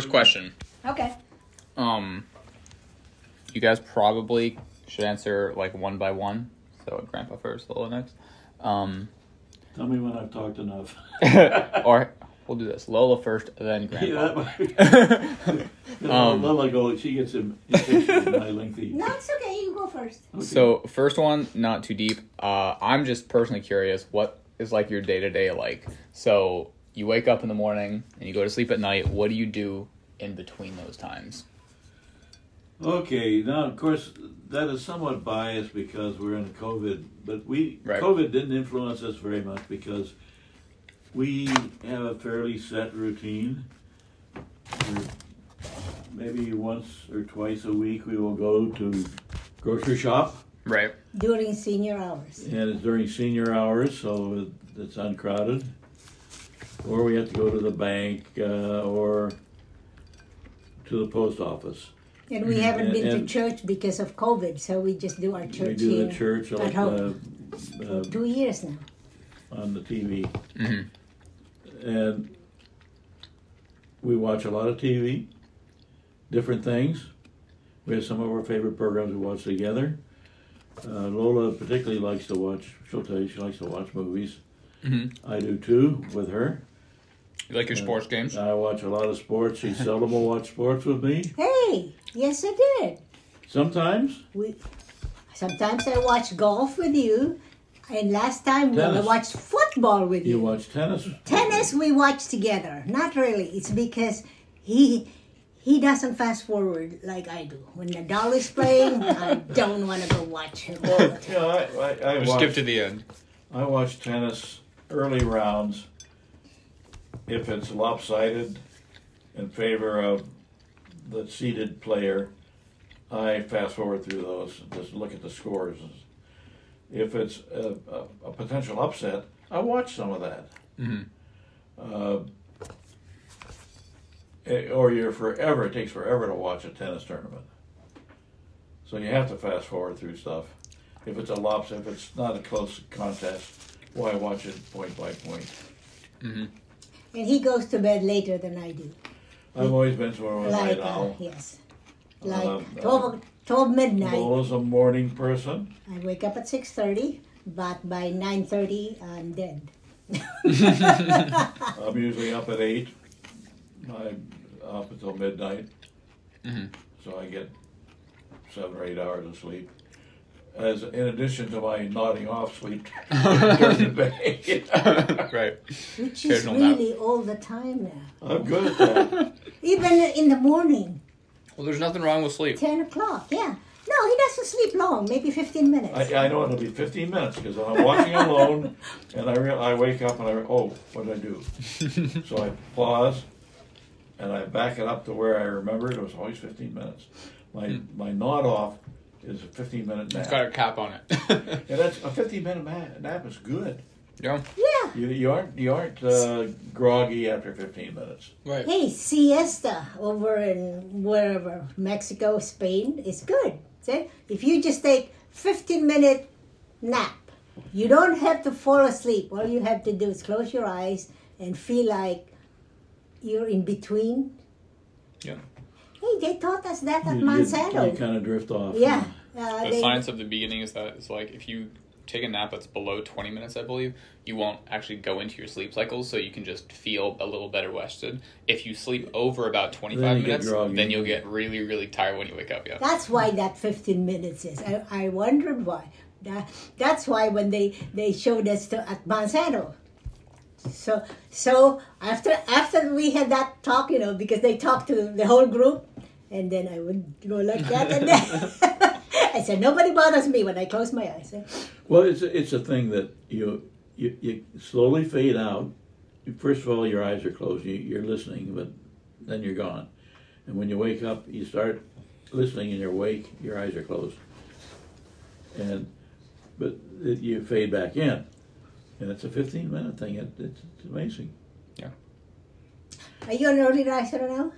First question. Okay. Um, you guys probably should answer like one by one. So Grandpa first, Lola next. Um, Tell me when I've talked enough. or we'll do this: Lola first, then Yeah, Grandpa. that might- Um, Lola go. She gets im- impatient with my lengthy. No, it's okay. You go first. Okay. So first one, not too deep. Uh, I'm just personally curious. What is like your day to day like? So you wake up in the morning and you go to sleep at night. What do you do in between those times? Okay, now of course that is somewhat biased because we're in COVID, but we Right. COVID didn't influence us very much because we have a fairly set routine. We're- Maybe once or twice a week we will go to grocery shop, Right. During senior hours. and it's during senior hours, so it's uncrowded. Or we have to go to the bank uh, or to the post office. And we haven't been to church because of COVID, so we just do our church we do here the church at like, home uh, uh, two years now. on the TV. hmm and we watch a lot of TV, different things. We have some of our favorite programs we watch together. Uh, Lola particularly likes to watch. She'll tell you she likes to watch movies. hmm I do too with her. You like your sports games? I watch a lot of sports. She seldom will watch sports with me. Hey, yes, I did. Sometimes We sometimes I watch golf with you, and last time well, I Tennis. watched football with you you. watch tennis. Tennis we watch together. Not really. It's because he he doesn't fast forward like I do. When Nadal is playing, I don't want to go watch him. all the time. Yeah, I, I, I Just watch. skip to the end. I watch tennis early rounds. If it's lopsided in favor of the seeded player, I fast forward through those and just look at the scores. If it's a, a, a potential upset, I watch some of that. Mhm. Uh, eh, or you're forever, it takes forever to watch a tennis tournament. So you have to fast forward through stuff. If it's a lops, if it's not a close contest, why watch it point by point? hmm And he goes to bed later than I do. I've always been sort of a Like night uh, owl. yes, like Um, 12, 12 midnight. Lola's a morning person. I wake up at six thirty, but by nine thirty I'm dead. I'm usually up at eight. I'm up until midnight, Mhm. so I get seven or eight hours of sleep. As in addition to my nodding off sleep during the day. right. Which is Occasional nap. really all the time now. I'm good at that. Even in the morning, Well, there's nothing wrong with sleep. ten o'clock. Yeah. No, he doesn't sleep long. Maybe fifteen minutes. I, I know it'll be 15 minutes because I'm watching alone, and I re- I wake up and I oh what did I do? so I pause, and I back it up to where I remembered it was always 15 minutes. My hmm. my nod off is a 15 minute nap. It's got a cap on it. Yeah, that's a 15 minute ma- nap is good. yeah. yeah. You, you aren't you aren't uh, groggy after 15 minutes. Right. Hey, siesta over in wherever Mexico, Spain is good. See? If you just take fifteen minute nap, you don't have to fall asleep. All you have to do is close your eyes and feel like you're in between. Yeah. Hey, they taught us that at You, Monsanto. you, kind of drift off. yeah. Uh, The they- science of the beginning is that it's like if you take a nap that's below 20 minutes, I believe, you won't actually go into your sleep cycles, so you can just feel a little better rested. If you sleep over about 25 Then minutes, then you'll get really, really tired when you wake up. Yeah. That's why that 15 minutes is. I, I wondered why. That, that's why when they, they showed us to, at Monsanto. So so after after we had that talk, you know, because they talked to the whole group, and then I would go like that, and then I said nobody bothers me when I close my eyes. Well, it's a, it's a thing that you, you you slowly fade out. First of all, your eyes are closed. You, you're listening, but then you're gone. And when you wake up, you start listening, and you're awake. Your eyes are closed, and but you fade back in, and it's a 15 minute thing. It, it's, it's amazing. Yeah. Are you an early riser now?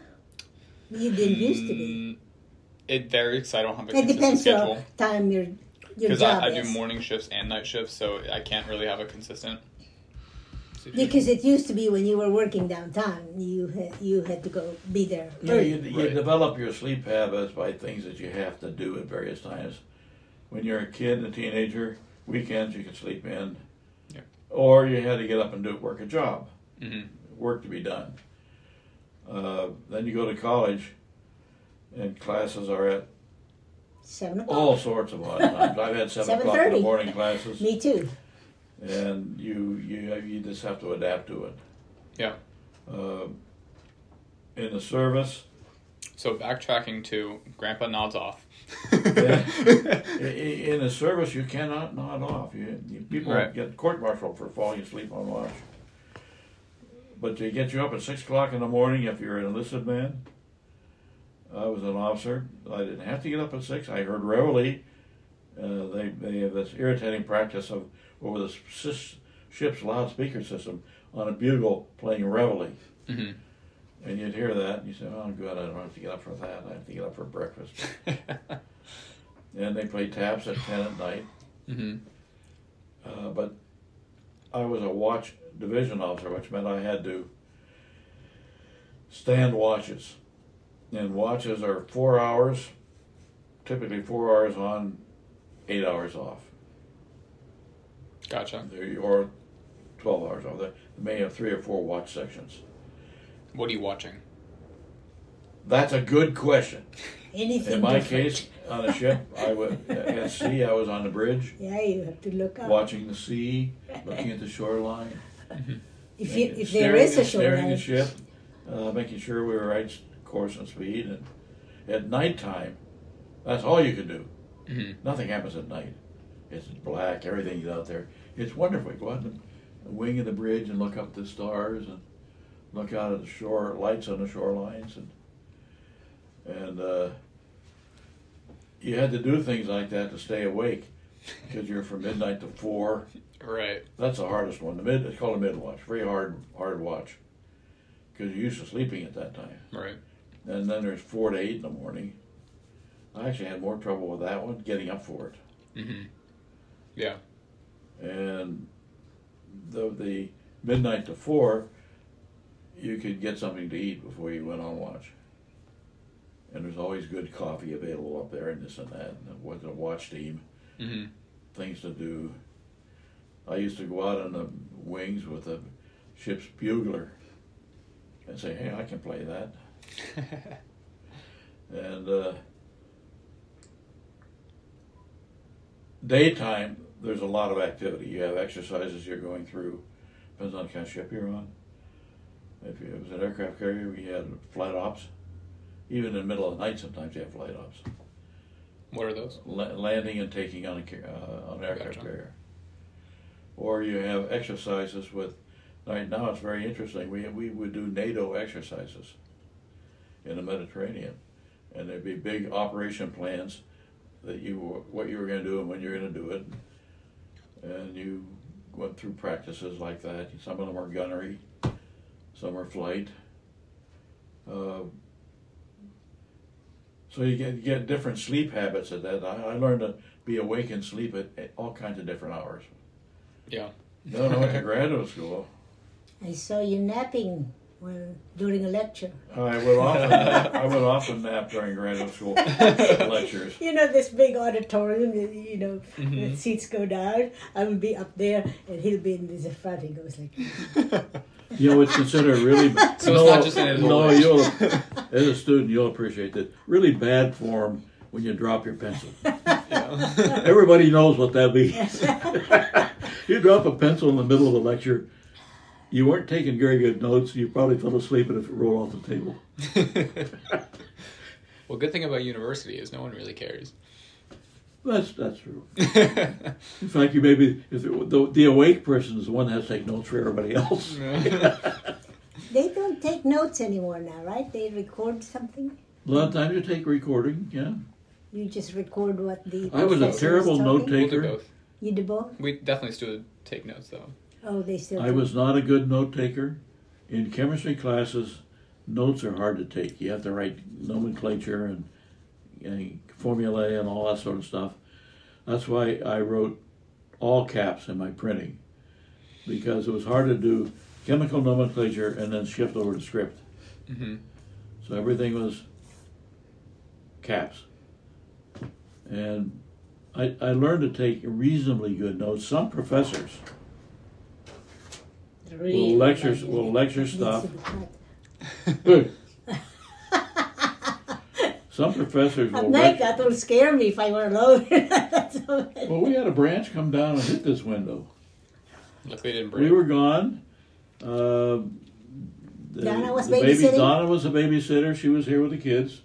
You didn't used to be. Mm, It varies 'cause I don't have a It consistent depends on time your your Because job I, I is. do morning shifts and night shifts, so I can't really have a consistent Did Because it used to be when you were working downtown, you had, you had to go be there. Yeah, you, you Right. develop your sleep habits by things that you have to do at various times. When you're a kid and a teenager, weekends you can sleep in, Yeah. Or you had to get up and do work a job, Mhm. work to be done. Uh, then you go to college, and classes are at Seven o'clock. all sorts of odd times. I've had seven o'clock in the morning classes, Me too. and you you you just have to adapt to it. Yeah. Uh, in the service, So backtracking to Grandpa nods off. Yeah. I- i- In a service, you cannot nod off. You, you people Right. get court-martialed for falling asleep on watch. But they get you up at six o'clock in the morning if you're an enlisted man. I was an officer. I didn't have to get up at six. I heard reveille. Uh, they they have this irritating practice of over the ship's loudspeaker system on a bugle playing reveille. Mhm. And you'd hear that, and you say, "Oh, good, I don't have to get up for that. I have to get up for breakfast." and they play taps at 10 at night. Mhm. Uh, but I was a watch division officer, which meant I had to stand watches. And watches are four hours, typically four hours on, eight hours off. Gotcha. Or 12 hours off. They may have three or four watch sections. What are you watching? That's a good question. Anything In my different. case, on a ship, I would, at sea, I was on the bridge. Yeah, you have to look up. watching the sea, looking at the shoreline. if you, making- if there is a shoreline, Staring the ship, uh, making sure we were right course and speed. And at nighttime, that's all you can do. Mhm. Nothing happens at night. It's black. Everything's out there. It's wonderful. You Go out on the wing of the bridge and look up at the stars and look out at the shore lights on the shorelines and and uh, you had to do things like that to stay awake because you're from midnight to four. Right. That's the hardest one. The mid, it's called a mid watch. Very hard, hard watch. Because you're used to sleeping at that time. Right. And then there's four to eight in the morning. I actually had more trouble with that one, getting up for it. Mm-hmm. Yeah. And the the midnight to four, you could get something to eat before you went on watch. And there's always good coffee available up there, and this and that, and with the watch team. Mhm. things to do. I used to go out on the wings with the ship's bugler and say, "Hey, I can play that." And uh, daytime, there's a lot of activity. You have exercises you're going through. Depends on the kind of ship you're on. If it was an aircraft carrier, we had flight ops. Even in the middle of the night, sometimes you have flight ops what are those? la- landing and taking on a uh, on an aircraft Gotcha. carrier. Or you have exercises with. Right now, it's very interesting. We we would do NATO exercises in the Mediterranean, and there'd be big operation plans that you were, what you were going to do and when you're going to do it, and you went through practices like that. Some of them are gunnery, some are flight. Uh, so you get, you get different sleep habits at that. I, I learned to be awake and sleep at, at all kinds of different hours. Yeah. Then I went to graduate school. I saw you napping when during a lecture. I would often nap, I would often nap during graduate school lectures. You know this big auditorium. You know Mm-hmm. the seats go down. I will be up there, and he'll be in the front. He goes like, You know, it's considered really. So it's not just his no. You'll as a student, you'll appreciate that. Really bad form when you drop your pencil. Everybody knows what that means. you drop a pencil in the middle of a lecture. You weren't taking very good notes. You probably fell asleep and it rolled off the table. well, good thing about university is no one really cares. That's that's true. In fact, you maybe if it, the, the awake person is the one that has to take notes for everybody else. they don't take notes anymore now, right? They record something. A lot of times you take recording. Yeah, You just record what the. I was a terrible talking? note we'll Taker. You do both? We definitely still take notes though. Oh, they still. I do. was not a good note taker. In chemistry classes, notes are hard to take. You have to write nomenclature and, and formulae and all that sort of stuff. That's why I wrote all caps in my printing. because it was hard to do chemical nomenclature and then shift over to script. hmm So everything was caps. And I, I learned to take reasonably good notes. Some professors Really will lecture will lecture stuff. be cut. Some professors At will night, that would scare me if I were alone. Well, we had a branch come down and hit this window. Luckily, didn't break. We were gone. Uh, the, Donna was the baby. Donna was a babysitter. She was here with the kids.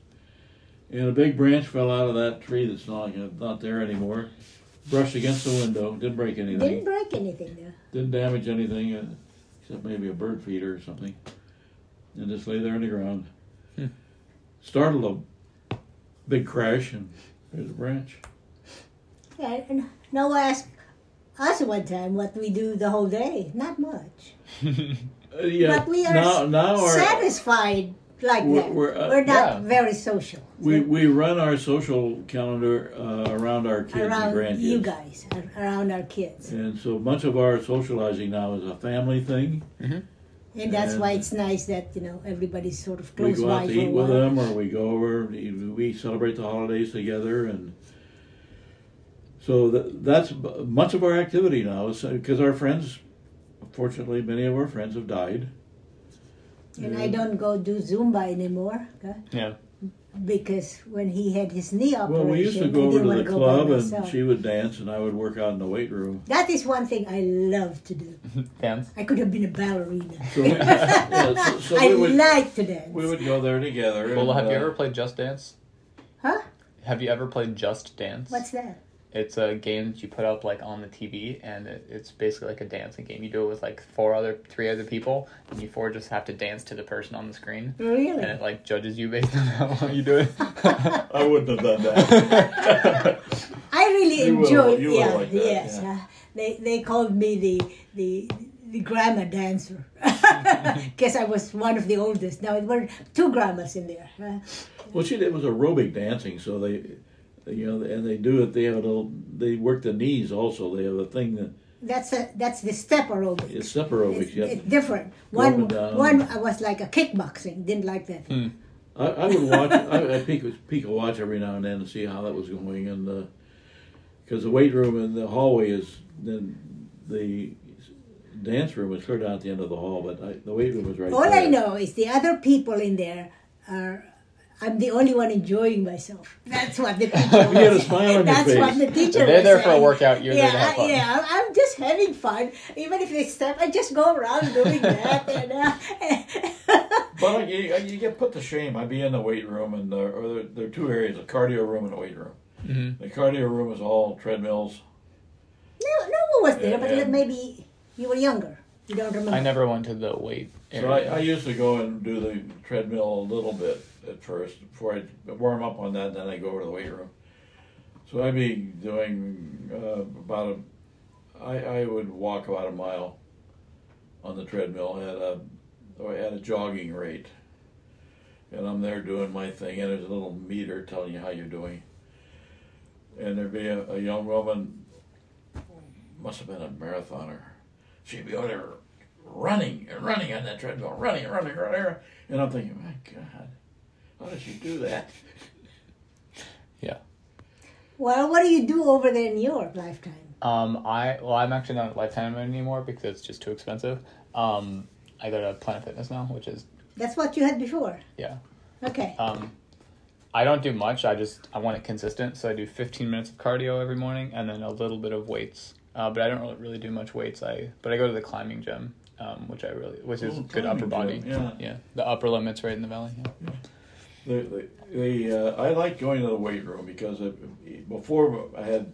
And a big branch fell out of that tree that's not, not there anymore. Brushed against the window. Didn't break anything. Didn't break anything though. Didn't damage anything, uh, except maybe a bird feeder or something. And just lay there on the ground. Hmm. Startled a big crash, and there's a branch. Yeah, and Noah asked us one time what we do the whole day. Not much. Uh, yeah, But we are now, now our, Satisfied like We're- that. we're, uh, We're not yeah. very social. we, we run our social calendar uh, around our kids and around grandkids. you guys, around our kids. And so much of our socializing now is a family thing. And that's And- why it's nice that, you know, everybody's sort of We close go by out to for eat with them, or we go over. We celebrate the holidays together, and so that, that's much of our activity now. Because uh, our friends, fortunately, many of our friends have died. And I don't go do Zumba anymore okay? Yeah. Because when he had his knee operation, Well, we used to go over didn't to wanna the go by club, and she would dance, and I would work out in the weight room. That is one thing I love to do. Dance. I could have been a ballerina. So, we, yeah, so, so I we would like to dance. we would go there together. Well, and, have you uh, ever played Just Dance? Huh? Have you ever played Just Dance? What's that? It's a game that you put up like on the TV, and it, it's basically like a dancing game. You do it with like four other, three other people, and you four just have to dance to the person on the screen, Really? and it like judges you based on how well you do it. I wouldn't have done that. I really You will- enjoyed. you will yeah, like that, yes. yeah. Uh, they they called me the the the grandma dancer because I was one of the oldest. Now there were two grandmas in there. Uh, Well, she did was aerobic dancing, so they, you know, and they do it. They have a little. They work the knees also. They have a thing that that's a, that's the step aerobics. is step aerobics. It's, You it's different. One one I was like a kickboxing. Didn't like that. Hmm. I, I would watch. I, I peek peek a watch every now and then to see how that was going, and because the weight room and the hallway is then the dance room is clear down at the end of the hall, but I, the weight room is right All there. I know is the other people in there are. I'm the only one enjoying myself. That's what the teacher. You a was- smile on your That's face. what the teacher. They're there for a workout, you're there yeah, to have fun. Yeah, I'm- I'm just having fun. Even if they step, I just go around doing that. And, uh, But you, you get put to shame. I'd be in the weight room, and uh, or there, there are two areas: a cardio room and a weight room. Mhm. The cardio room is all treadmills. no, no one was there, but Yeah. maybe you were younger. You don't remember. I never went to the weight So. I, I used to go and do the treadmill a little bit at first before I warm up on that. Then I go over to the weight room. So I'd be doing uh, about a. I, I would walk about a mile on the treadmill at a at a jogging rate, and I'm there doing my thing. And there's a little meter telling you how you're doing. And there'd be a, a young woman, must have been a marathoner. She'd be over there running and running on that treadmill, running and running, running, running. And I'm thinking, my God, how does she do that? yeah. well, what do you do over there in your lifetime? Um, I well, I'm actually not at Lifetime anymore because it's just too expensive. Um, I go to Planet Fitness now, which is That's what you had before. yeah. Okay. Um, I don't do much. I just I want it consistent, so I do 15 minutes of cardio every morning and then a little bit of weights. Uh, but I don't really, really do much weights. I but I go to the climbing gym, um, which I really which is Oh, good upper body. gym, yeah. yeah. The upper limits right in the valley. Yeah. The, the, the uh, I like going to the weight room because it, before I had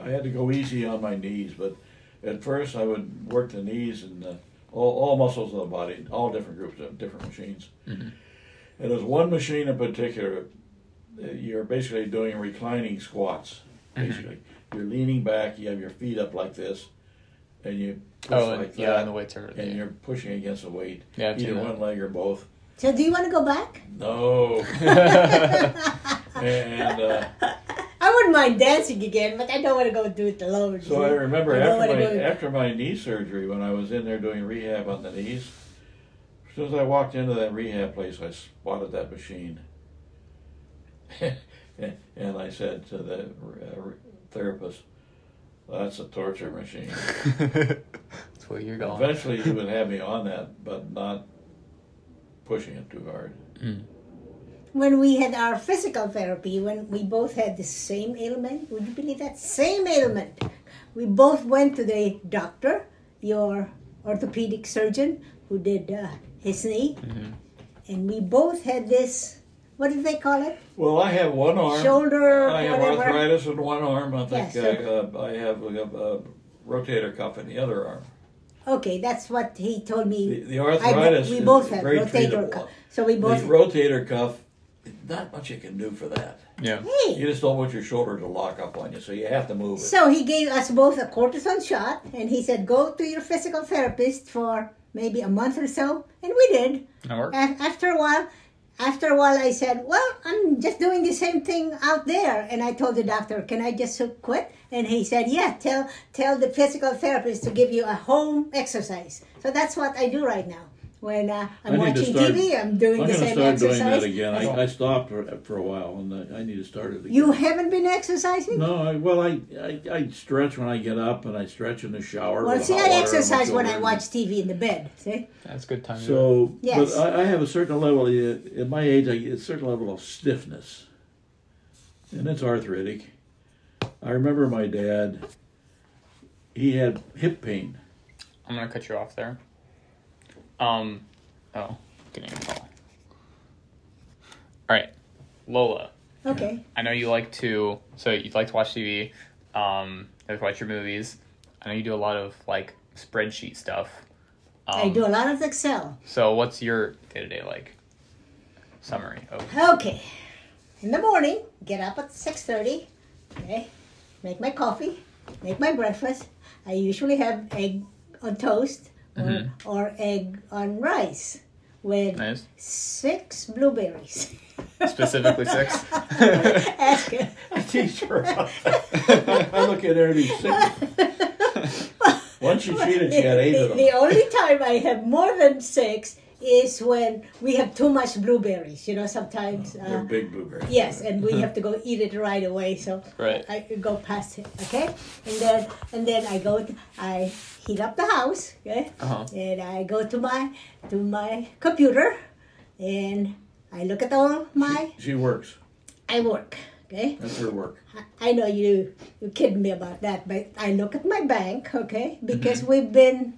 I had to go easy on my knees, but at first I would work the knees and uh, all, all muscles of the body, all different groups of different machines. Mhm. And there's one machine in particular. uh, You're basically doing reclining squats. Basically, you're leaning back. You have your feet up like this, and you push Oh, and, like yeah, that, and the weights are and yeah. you're pushing against the weight, Yeah, I've either one leg or both. So do you want to go back? No. and uh, I I wouldn't mind dancing again, but I don't want to go do it alone. So I remember I after my go- after my knee surgery, when I was in there doing rehab on the knees, as soon as I walked into that rehab place, I spotted that machine, and I said to the uh, therapist, "That's a torture machine." That's where you're going. Eventually, he would have me on that, but not pushing it too hard. when we had our physical therapy, when we both had the same ailment, would you believe that? Same ailment. We both went to the doctor, your orthopedic surgeon who did uh, his knee, and we both had this. What did they call it? Well, I have one arm. Shoulder, I have whatever. arthritis in one arm. I think Yeah, so- I, uh, I have a, a rotator cuff in the other arm. Okay, that's what he told me. The, the I, arthritis we both have rotator treatable. cuff. So we both. The rotator cuff, not much you can do for that. Yeah. Hey. You just don't want your shoulder to lock up on you, so you have to move it. So he gave us both a cortisone shot, and he said, "Go to your physical therapist for maybe a month or so," and we did. That worked. A- after a while after a while i said well i'm just doing the same thing out there and i told the doctor can i just quit and he said yeah tell tell the physical therapist to give you a home exercise so that's what i do right now when uh, i'm I need to watching start- tv i'm doing I'm the going to start doing that again. I, I stopped for, for a while, and I, I need to start it again. you haven't been exercising No, I, well, I, I I stretch when I get up, and I stretch in the shower. well see i water on my exercise when i watch tv in the bed see That's good time. So, Yes. but I, I have a certain level. uh, At my age, I get a certain level of stiffness, and it's arthritic. I remember my dad. He had hip pain. I'm gonna cut you off there. Um, oh, getting a call. All right, Lola. okay I know you like to. So you like to watch TV. Um, you like to watch your movies. I know you do a lot of like spreadsheet stuff. Um, i do a lot of excel So what's your day to day like? Summary. of Okay. In the morning, get up at 6.30, okay, make my coffee, make my breakfast. I usually have egg on toast or, Mhm. or egg on rice with Nice. six blueberries. Specifically six. Ask her. I teach her. about that. I look at her and he's six. Once she cheated, she had eight the, of them. the only time I have more than six is when we have too much blueberries. You know, sometimes. They're Uh, big blueberries. Yes, and we have to go eat it right away. So Right. I go past it, okay? And then and then I go, to, I heat up the house, okay? Uh-huh. And I go to my to my computer, and I look at all my. She works. I work, okay? That's her work. I- I know you you kidding me about that, but I look at my bank, okay? Because we've been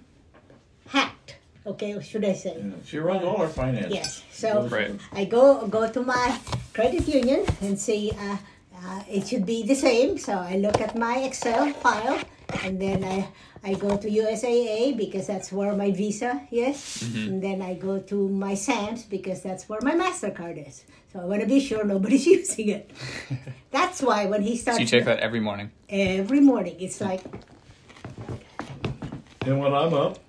hacked, okay? Should I say? Yeah, She runs all her finances. Yes. So Right. I go go to my credit union and see uh, uh, it should be the same. So I look at my Excel file and then I I go to USAA because that's where my Visa is, and then I go to my Sam's because that's where my Mastercard is. So I want to be sure nobody's using it. that's why when he So starts you check that every morning. every morning, it's like And when I'm up,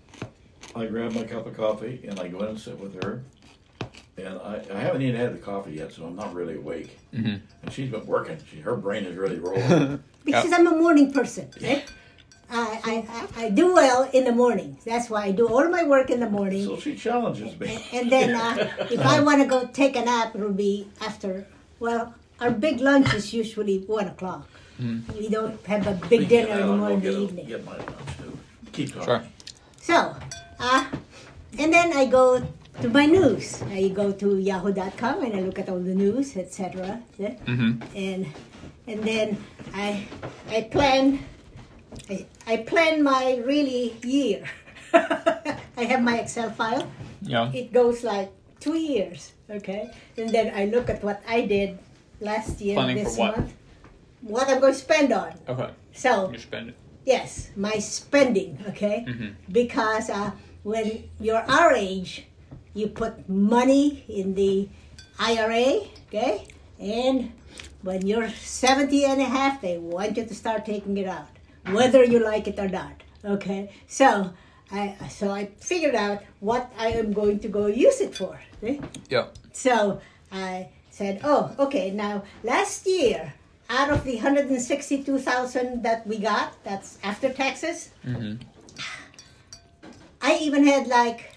I grab my cup of coffee and I go in and sit with her. And I, I haven't even had the coffee yet, so I'm not really awake. Mm-hmm. And she's been working. She, her brain is really rolling. because I'm a morning person. Right? I, I, I I do well in the morning. That's why I do all my work in the morning. so she challenges me. And then uh, if I want to go take a nap, it'll be after. Well, our big lunch is usually one o'clock. We don't have a big dinner Yeah, I'll anymore in the get a- evening. Get my lunch too. Keep talking. Sure. So, uh, and then I go to my news. I go to Yahoo.com and I look at all the news, etc. Yeah? Mm-hmm. And and then I I plan I, I plan my really year. I have my Excel file. Yeah. It goes like two years, okay? And then I look at what I did last year, Planning this what? month, what I'm going to spend on. Okay. So You spend it. yes, my spending, okay? Mhm. Because uh, when you're our age, you put money in the IRA, okay? And when you're 70 and a half, they want you to start taking it out, whether you like it or not, okay? So I, so I figured out what I am going to go use it for, okay? Yeah. So I said, oh, okay, now last year out of the 162,000 that we got, that's after taxes, hmm I even had like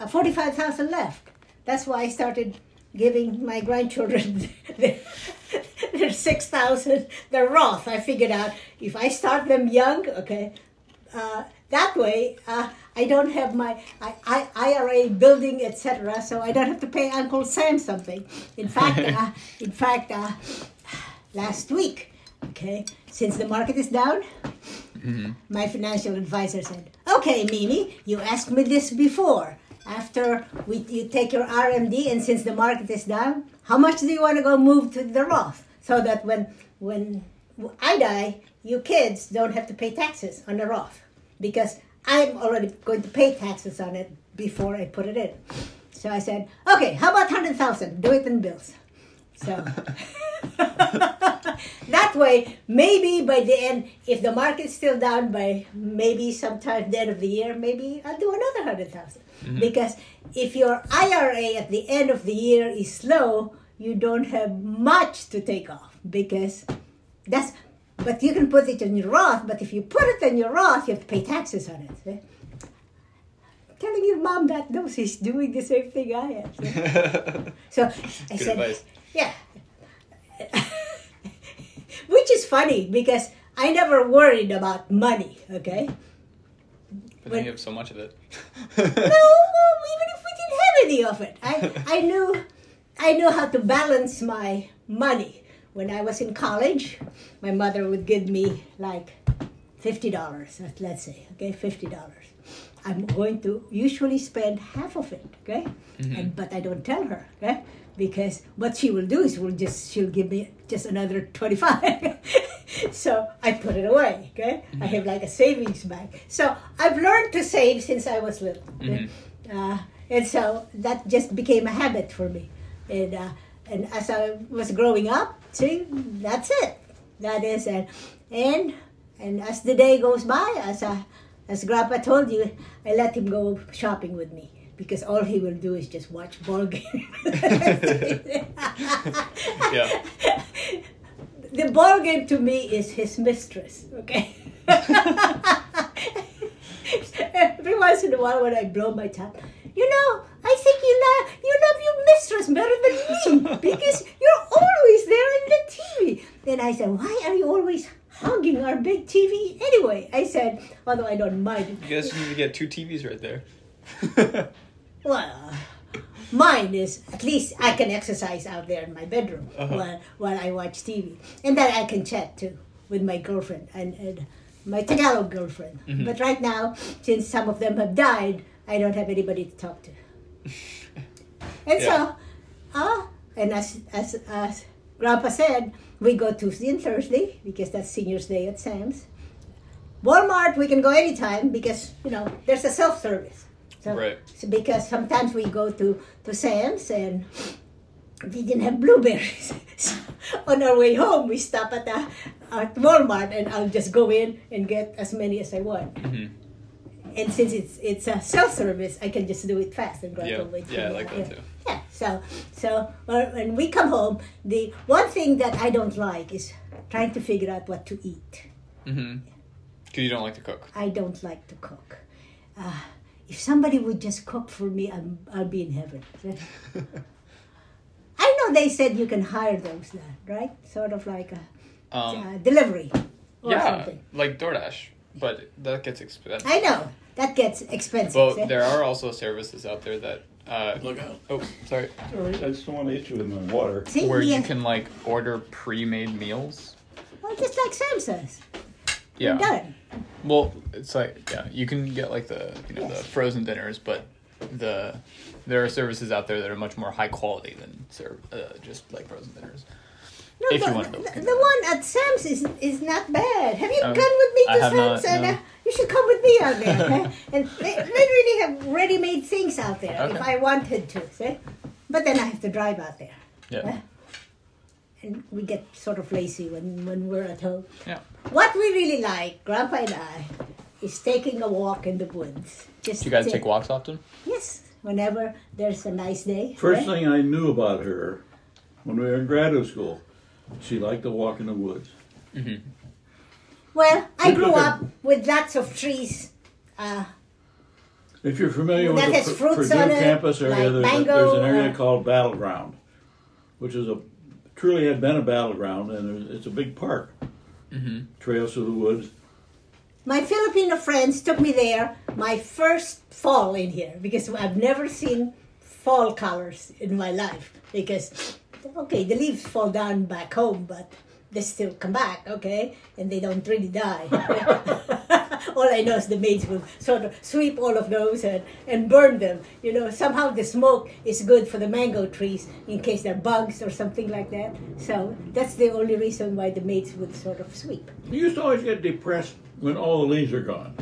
uh, 45,000 left. That's why I started giving my grandchildren their, their 6,000, their Roth. I figured out if I start them young, okay, uh, that way uh, I don't have my I, I, IRA building, etc. So I don't have to pay Uncle Sam something. In fact, uh, in fact, uh, last week, okay, since the market is down, Mm-hmm. my financial advisor said, "Okay, Mimi, you asked me this before. After we, you take your RMD, and since the market is down, how much do you want to go move to the Roth so that when when I die, you kids don't have to pay taxes on the Roth because I'm already going to pay taxes on it before I put it in." So I said, "Okay, how about hundred thousand? Do it in bills." So. that way, maybe by the end, if the market's still down by maybe sometime the end of the year, maybe I'll do another hundred mm-hmm. Because if your IRA at the end of the year is slow, you don't have much to take off because that's. But you can put it in your Roth. But if you put it in your Roth, you have to pay taxes on it. Eh? see? Telling your mom that no, she's doing the same thing I am. see? So I Good said, advice. Yeah. Which is funny because I never worried about money, okay? But When- you have so much of it. No, well, even if we didn't have any of it, I, I knew I knew how to balance my money. When I was in college, my mother would give me like fifty dollars, let's say, okay, fifty dollars. I'm going to usually spend half of it, okay, mm-hmm. and but I don't tell her, okay, because what she will do is will just she'll give me just another twenty five. so I put it away, okay. I have like a savings bank. So I've learned to save since I was little. okay? Uh, and so that just became a habit for me. And uh, and as I was growing up, see, that's it. That is it. And and as the day goes by, as I, as Grandpa told you, I let him go shopping with me because all he will do is just watch ball game. Yeah. The ball game to me is his mistress. Okay. Every once in a while, when I blow my top, you know, I think you love you love your mistress better than me because you're always there in the TV. Then I said, why are you always hugging our big TV anyway? I said, although I don't mind. You guys need to get two TVs right there. Well, mine is at least I can exercise out there in my bedroom Uh-huh. while while I watch TV, and then I can chat too with my girlfriend and, and my Tagalog girlfriend. Mm-hmm. But right now, since some of them have died, I don't have anybody to talk to. And Yeah. so, ah, and as as as Grandpa said, we go Tuesday and Thursday because that's Seniors Day at Sam's. Walmart, we can go anytime because you know there's a self service. So, Right. so because sometimes we go to to Sam's and we didn't have blueberries. so on our way home, we stop at the at Walmart and I'll just go in and get as many as I want. Mhm. And since it's it's a self service, I can just do it fast and grab Yeah. away. Yeah, I like that too. Yeah. So so when when we come home, the one thing that I don't like is trying to figure out what to eat. Mm-hmm. Because you don't like to cook. I don't like to cook. Uh, if somebody would just cook for me, I'm, I'll be in heaven. I know they said you can hire those, right? Sort of like a Um, uh, delivery or yeah, something. like DoorDash, but that gets expensive. I know that gets expensive. But eh? there are also services out there that, uh, Look out. oh, sorry, Sorry, I just don't want to hit you with my water. See, where yeah. you can like order pre-made meals. well, just like Sam says. Yeah. Done. Well, it's like yeah, you can get like the you know the frozen dinners, but the there are services out there that are much more high quality than serve uh, just like frozen dinners. No, If you the, want to the, the one at Sam's is is not bad. Have you Um, gone with me to Sam's? not, and no. uh, you should come with me out there. okay? And they, they really have ready-made things out there if I wanted to. See? But then I have to drive out there. Yeah. And we get sort of lazy when, when we're at home. Yeah. What we really like, Grandpa and I, is taking a walk in the woods. Just Do you guys to- take walks often? Yes, whenever there's a nice day. First eh? thing I knew about her when we were in graduate school, She liked to walk in the woods. Well, I grew up with lots of trees. Uh, If you're familiar That with has the Pur- Purdue on it, campus area, like there's, mango, a, there's an area uh, called Battleground, which is a truly had been a battleground, and it's a big park. Mm-hmm. Trails through the woods. my Filipino friends took me there my first fall in here because I've never seen fall colors in my life. Because, okay, the leaves fall down back home, but they still come back, okay, and they don't really die. all I know is the maids will sort of sweep all of those and, and burn them. You know, somehow the smoke is good for the mango trees in case there are bugs or something like that. So that's the only reason why the maids would sort of sweep. You used to always get depressed when all the leaves are gone.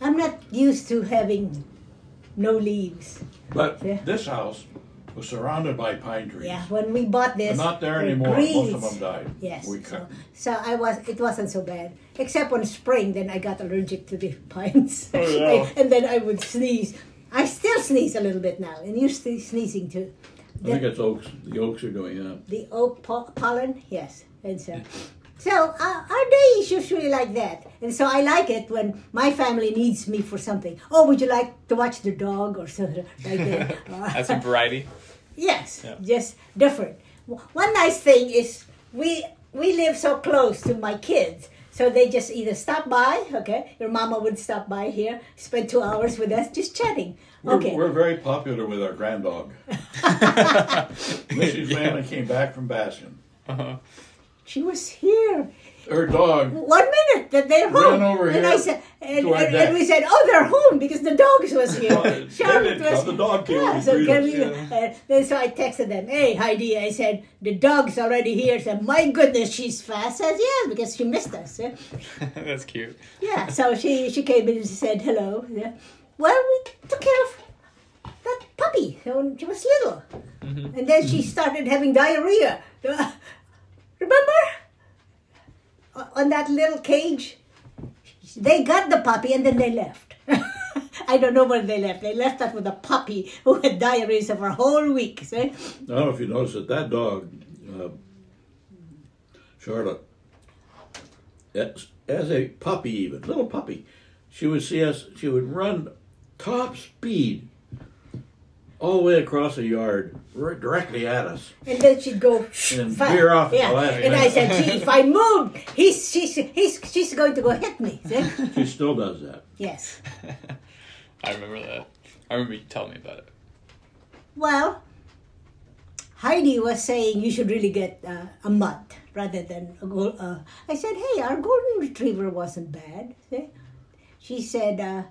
I'm not used to having no leaves. But Yeah. this house was surrounded by pine trees. Yeah, when we bought this, They're not there the anymore. Most of them died. Yes. We so, cut. so I was. It wasn't so bad, except when spring. Then I got allergic to the pines, Oh, no. and then I would sneeze. I still sneeze a little bit now, and you're still sneezing too. I think it's oaks. The oaks are going up. The oak po- pollen, yes, and so. So uh, our day is usually like that, and so I like it when my family needs me for something. Oh, would you like to watch the dog or something like that? Uh, That's a variety. Yes, Yeah. just different. One nice thing is we we live so close to my kids, so they just either stop by. Okay, your mama would stop by here, spend two hours with us, just chatting. We're, Okay, we're very popular with our grand dog. Missy's family came back from Bastion. Uh-huh. She was here Her dog one minute that they're Ran home, over and here I said, and, and, and we said, oh, they're home because the dogs was here. Well, they Charlotte didn't the dog came Yeah, so can we, yeah. uh, then so I texted them, hey Heidi, I said the dog's already here. I said, my goodness, she's fast. I said, yeah, because she missed us. eh? That's cute. Yeah, so she she came in and said hello. Yeah. Well, we took care of that puppy when she was little, and then she started having diarrhea. Remember? On that little cage, they got the puppy and then they left. I don't know where they left. They left us with a puppy who had diarrhea for a whole week. See? I don't know if you noticed that that dog, uh, Charlotte, as, as a puppy, even little puppy, she would see us. She would run top speed all the way across the yard, right directly at us. And then she'd go And fast. veer off at the Yeah, and I said, "Gee, if I move, he's she's he's she's going to go hit me." See? She still does that. Yes. I remember that. I remember you telling me about it. Well, Heidi was saying you should really get uh, a mutt rather than a gold. Uh, I said, hey, our golden retriever wasn't bad. See? She said, uh,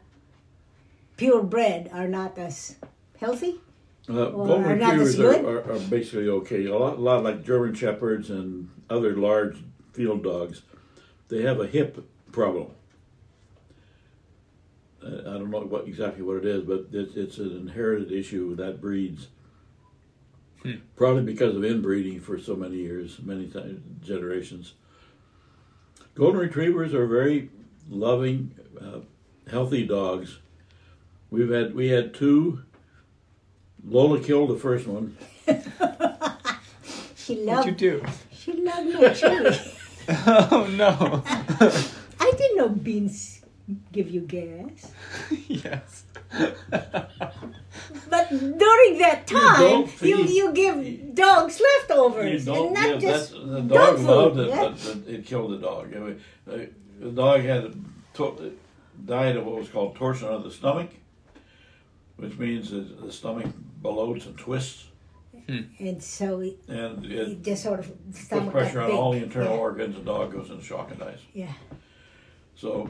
purebred are not as healthy. Uh, Or golden are not as retrievers are, are, are basically okay. A lot, a lot like German shepherds and other large field dogs. They have a hip problem. Uh, I don't know what exactly what it is, but it's, it's an inherited issue that breeds. Hmm. Probably because of inbreeding for so many years, many times, generations. Golden retrievers are very loving, uh, healthy dogs. We've had we had two. Lola killed the first one. She What'd loved you do? she loved my chili. oh no. I didn't know beans give you gas. yes. But during that time, don't you, you give dogs leftovers You and don't not give just that's, the dog dog food, loved it, yeah? but but it killed the dog. I mean, uh, the dog had to, died of what was called torsion of the stomach, which means that the stomach bloats and twists, And so it, and it it just sort of puts pressure on big. all the internal yeah. organs. The dog goes into shock and dies. Yeah. So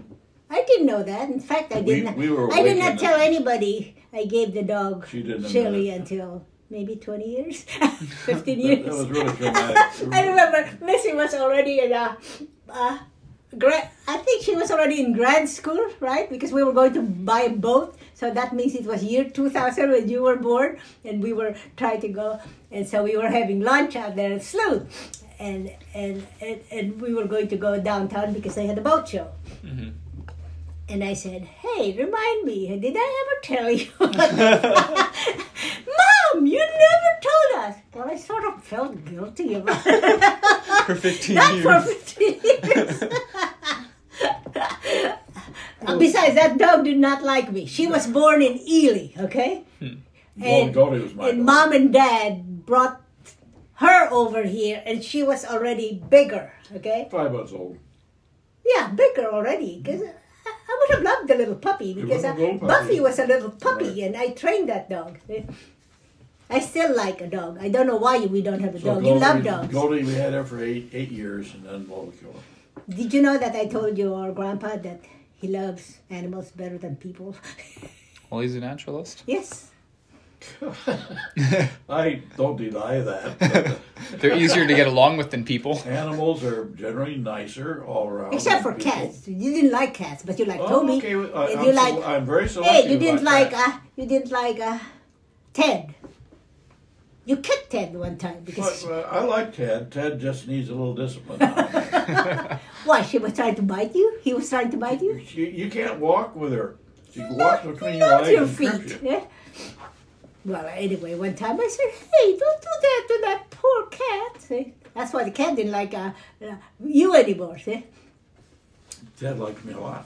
I didn't know that. In fact, I We- did not. we were I did not tell anybody I gave the dog She didn't chili until maybe 20 years, 15 years. that was really traumatic. I remember Missy was already in a, uh, gra- I think she was already in grad school, right? Because we were going to buy a boat. So that means it was year 2000 when you were born, and we were trying to go. And so we were having lunch out there at Slough. And, and, and, and we were going to go downtown because they had a boat show. Mm-hmm. And I said, Hey, remind me, did I ever tell you? Mom, you never told us. Well, I sort of felt guilty about it. For 15 Not for 15 years. Besides, that dog did not like me. She was born in Ely, okay? Well, And, Goldie was my and dog. mom and dad brought her over here, and she was already bigger, okay? Five months old. Yeah, bigger already. Because I, I would have loved the little puppy because uh, puppy. Buffy was a little puppy, Right. and I trained that dog. I still like a dog. I don't know why we don't have a So dog. you love dogs. Goldie, we had her for eight eight years, and then Lola killed her. Did you know that I told your grandpa that he loves animals better than people? Well, he's a naturalist. yes. I don't deny that. They're easier to get along with than people. animals are generally nicer all around. Except for people. cats. You didn't like cats, but you like Oh, Toby. okay. I, and I'm, you so- like I'm very selective. Hey, you didn't about like cats. uh, you didn't like uh, Ted. You kicked Ted one time because But, uh, I like Ted. Ted just needs a little discipline. why she was trying to bite you. He was trying to bite you. you, you can't walk with her. She walks between your legs your feet. you. Yeah. Well, anyway, one time I said, "Hey, don't do that to that poor cat." See? That's why the cat didn't like uh, uh, you anymore. See? Ted liked me a lot.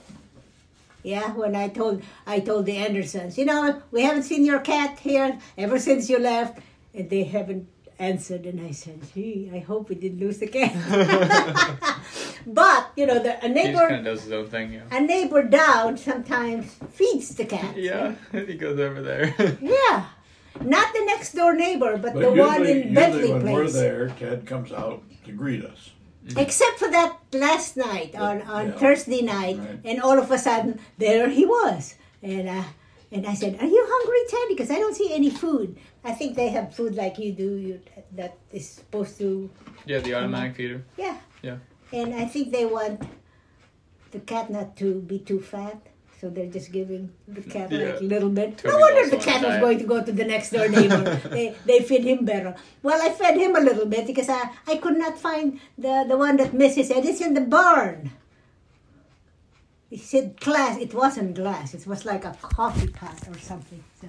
Yeah, when I told I told the Andersons, you know, we haven't seen your cat here ever since you left, and they haven't answered. And I said, gee, I hope we didn't lose the cat. but you know, the, a He neighbor kind of does his own thing, yeah. a neighbor down sometimes feeds the cat. Yeah, he goes over there. Yeah. Not the next door neighbor, but, But the one usually, in Bentley usually when we're there, Ted comes out to greet us. Except for that last night on, on Yeah. Thursday night, Right. and all of a sudden there he was, and uh, and I said, "Are you hungry, Ted? Because I don't see any food. I think they have food like you do. You that is supposed to, yeah, the automatic feeder. yeah, Yeah. And I think they want the cat not to be too fat." So they're just giving the cat like a little bit. Toby's no wonder the cat was going to go to the next door neighbor. they, they feed him better. Well, I fed him a little bit because I, I could not find the, the one that Mrs. said. It's in the barn. He said glass. It wasn't glass. It was like a coffee pot or something. So,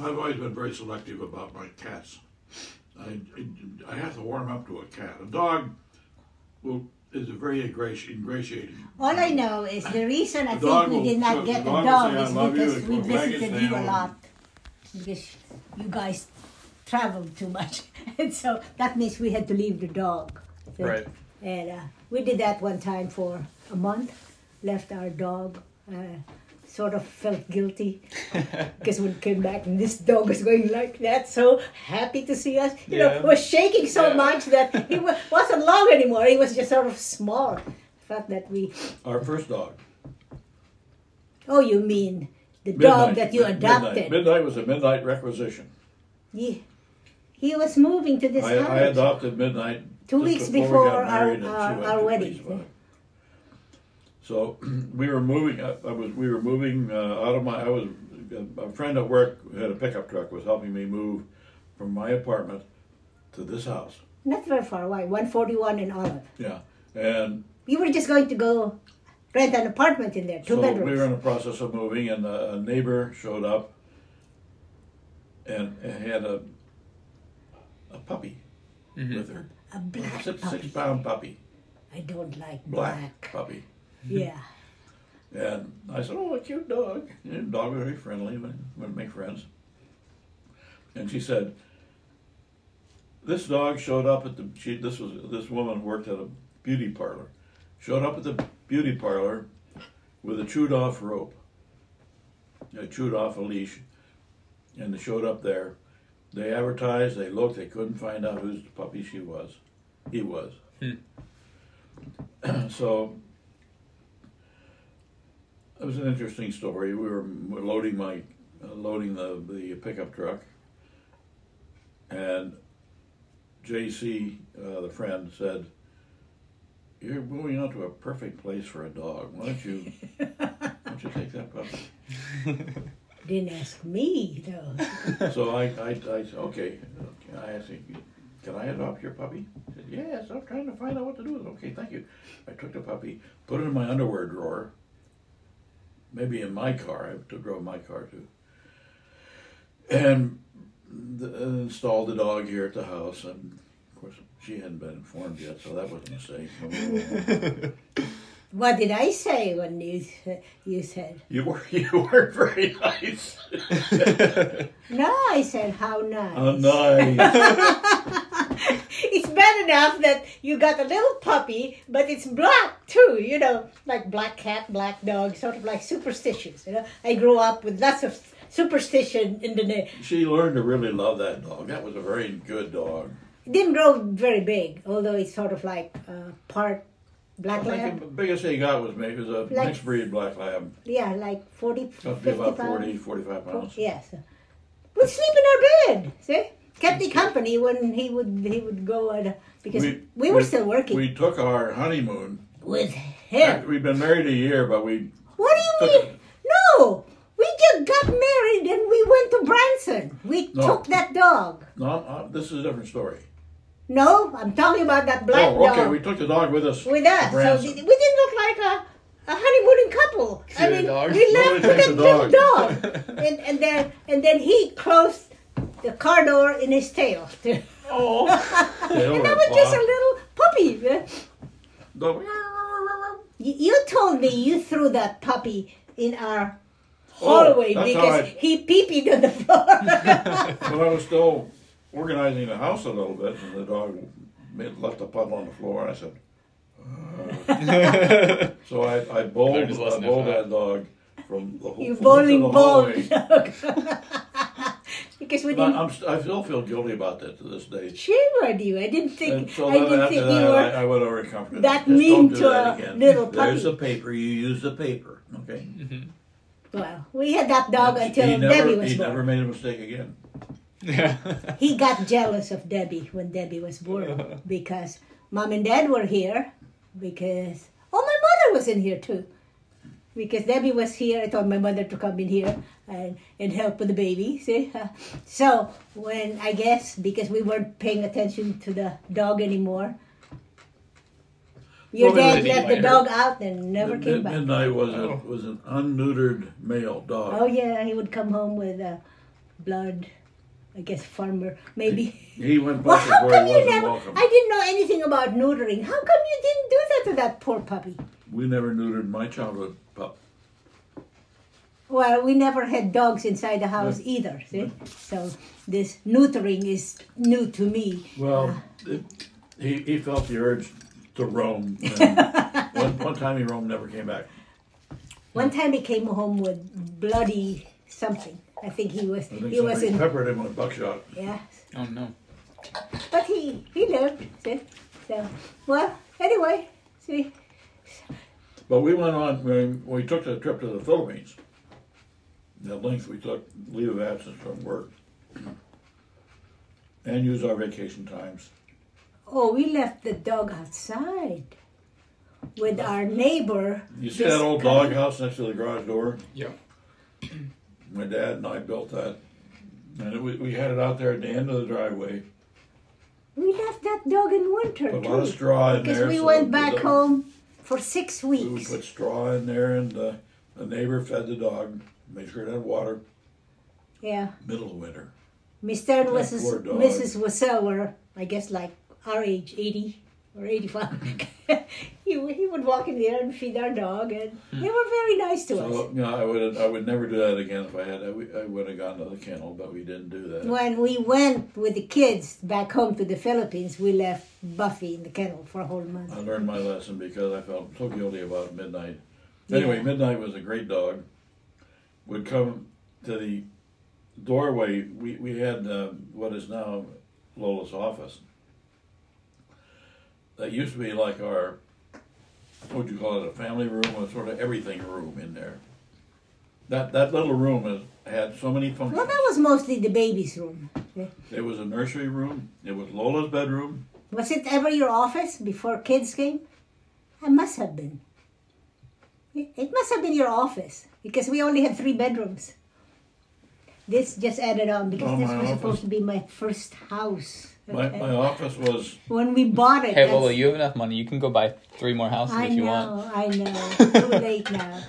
I've always been very selective about my cats. I, I have to warm up to a cat. A dog will, is a very ingrati- ingratiating. all I know is the reason I The think we did not the get a dog dog say, is because we visited you a lot. Because you guys traveled too much. and so that means we had to leave the dog. So- Right. And uh, we did that one time for a month. Left our dog. Uh, sort of felt guilty because when we came back and this dog was going like that, so happy to see us. You know, was shaking so Yeah. much that he wa- wasn't long anymore. He was just sort of small. Felt that we. Our first dog. Oh, you mean the Midnight, dog that you adopted? Midnight. midnight was a midnight requisition. Yeah. he was moving to this I, house. I adopted Midnight Two weeks before, before our- married and she our- our wedding. Police work. So we were moving. I, I was. We were moving uh, out of my. I was. A friend at work who had a pickup truck was helping me move from my apartment to this house. Not very far away, 141 in Olive. Yeah, and You were just going to go rent an apartment in there, two so bedrooms. we were in the process of moving, and a, a neighbor showed up and, and had a a puppy Mhm. with her, a black six, puppy. six pound puppy, I don't like black, black. puppy. Yeah. And I said, "Oh, a cute dog." And the dog was very friendly. We want to make friends. And she said, "This dog showed up at the. She, this was this woman worked at a beauty parlor. Showed up at the beauty parlor with a chewed off rope. They chewed off a leash, and they showed up there. They advertised. They looked. They couldn't find out whose puppy she was. He was. Hmm. so it was an interesting story. We were loading my uh, loading the the pickup truck, and J.C. Uh, the friend said, "You're moving out to a perfect place for a dog. Why don't you why don't you take that puppy?" Didn't ask me, though. So I I, I said, "Okay." I asked him, "Can I adopt your puppy?" He said, "Yes." I'm trying to find out what to do with it. Okay, thank you. I took the puppy, put it in my underwear drawer. Maybe in my car. I took drove my car too. And the, installed the dog here at the house, and of course she hadn't been informed yet, so that was a mistake. What did I say when you you said? you were you weren't very nice. No, I said how nice. Oh, nice. it's bad enough that you got a little puppy, but it's black too. You know, like black cat, black dog, sort of like superstitions. You know, I grew up with lots of superstition in the name. She learned to really love that dog. That was a very good dog. It didn't grow very big, although it's sort of like uh, part black think lab. the biggest he got was maybe was a Like- mixed breed black lab. Yeah, like 40, 50 about pounds. 40, 45 pounds. Yes. Would sleep in our bed. See, kept me company when he would he would go at because we, were still working We took our honeymoon. with him. We've been married a year, but we What do you took mean? No, we just got married and we went to Branson. We No. took that dog. no. Uh, this is a different story. No, I'm talking about that black dog. oh, okay. dog We took the dog with us. with us. So Branson. we didn't look like a, a honeymooning couple. I Cute mean, dog. we left with a little dog. dog, and and then and then he closed the car door in his tail. and Oh. Tail or that was just a little puppy. Dog- You, you told me you threw that puppy in our Oh, hallway that's how because I- he pee-peed on the floor. When I was still organizing the house a little bit, and the dog made, left a puddle on the floor, and I said, "Uh." so I, I bowled, Better just I listen bowled that. that dog from the whole you from bowling the dog. Because we But didn't. I'm, I still feel guilty about that to this day. Shame on you. I didn't think. And so I didn't after think that, you I, were. I went over and comforted that. Just mean don't to that a again. little There's puppy. the paper. You use the paper. Okay. Mm-hmm. Well, we had that dog until he never, Debbie was he born. never made a mistake again. yeah. He got jealous of Debbie when Debbie was born because mom and dad were here. Because oh, my mother was in here too. Because Debbie was here, I told my mother to come in here and, and help with the baby. See, so when I guess because we weren't paying attention to the dog anymore, your Well, dad did let the later? dog out and never Mid- came back. Midnight was Oh. a, was an unneutered male dog. Oh yeah, he would come home with uh, blood. I guess farmer maybe. He went Well, places how come he you wasn't never? welcome. I didn't know anything about neutering. How come you didn't do that to that poor puppy? We never neutered my childhood pup. Well, we never had dogs inside the house either. See, so this neutering is new to me. Well, uh, it, he, he felt the urge to roam. one, one time he roamed, never came back. One time he came home with bloody something. I think he was I think he was somebody in peppered him with buckshot. yeah, Oh no. but he he lived. See, so well anyway. See, But we went on, when we took the trip to the Philippines, at length we took leave of absence from work and used our vacation times. oh, we left the dog outside with our neighbor. You see that old guy. dog house next to the garage door? Yeah. My dad and I built that. And it, we, we had it out there at the end of the driveway. We left that dog in winter Put a too. lot of straw in because there. we so went back home for six weeks. We put straw in there, and uh, the neighbor fed the dog, made sure it had water. Yeah, Middle of winter. Mr. and Mrs. Mrs. Wassell were, I guess, like our age, eighty or eighty-five. he would- he would walk in there and feed our dog, and they were very nice to us. So you know, I would I would never do that again if I had. I would, I would have gone to the kennel, but we didn't do that. When we went with the kids back home to the Philippines, we left Buffy in the kennel for a whole month. I learned my lesson because I felt so guilty about Midnight. Anyway, Yeah. Midnight was a great dog. Would come to the doorway. We we had uh, what is now Lola's office. That used to be like our, what would you call it, a family room, a sort of everything room in there. That that little room has had so many functions. Well, that was mostly the baby's room. It was a nursery room. It was Lola's bedroom. Was it ever your office before kids came? It must have been. It it must have been your office because we only had three bedrooms. This just added on because Oh, this was office. supposed to be my first house. My, my office was, When we bought it, Hey, that's- Lola, you have enough money. You can go buy three more houses I if you know, want. I know. Too late now.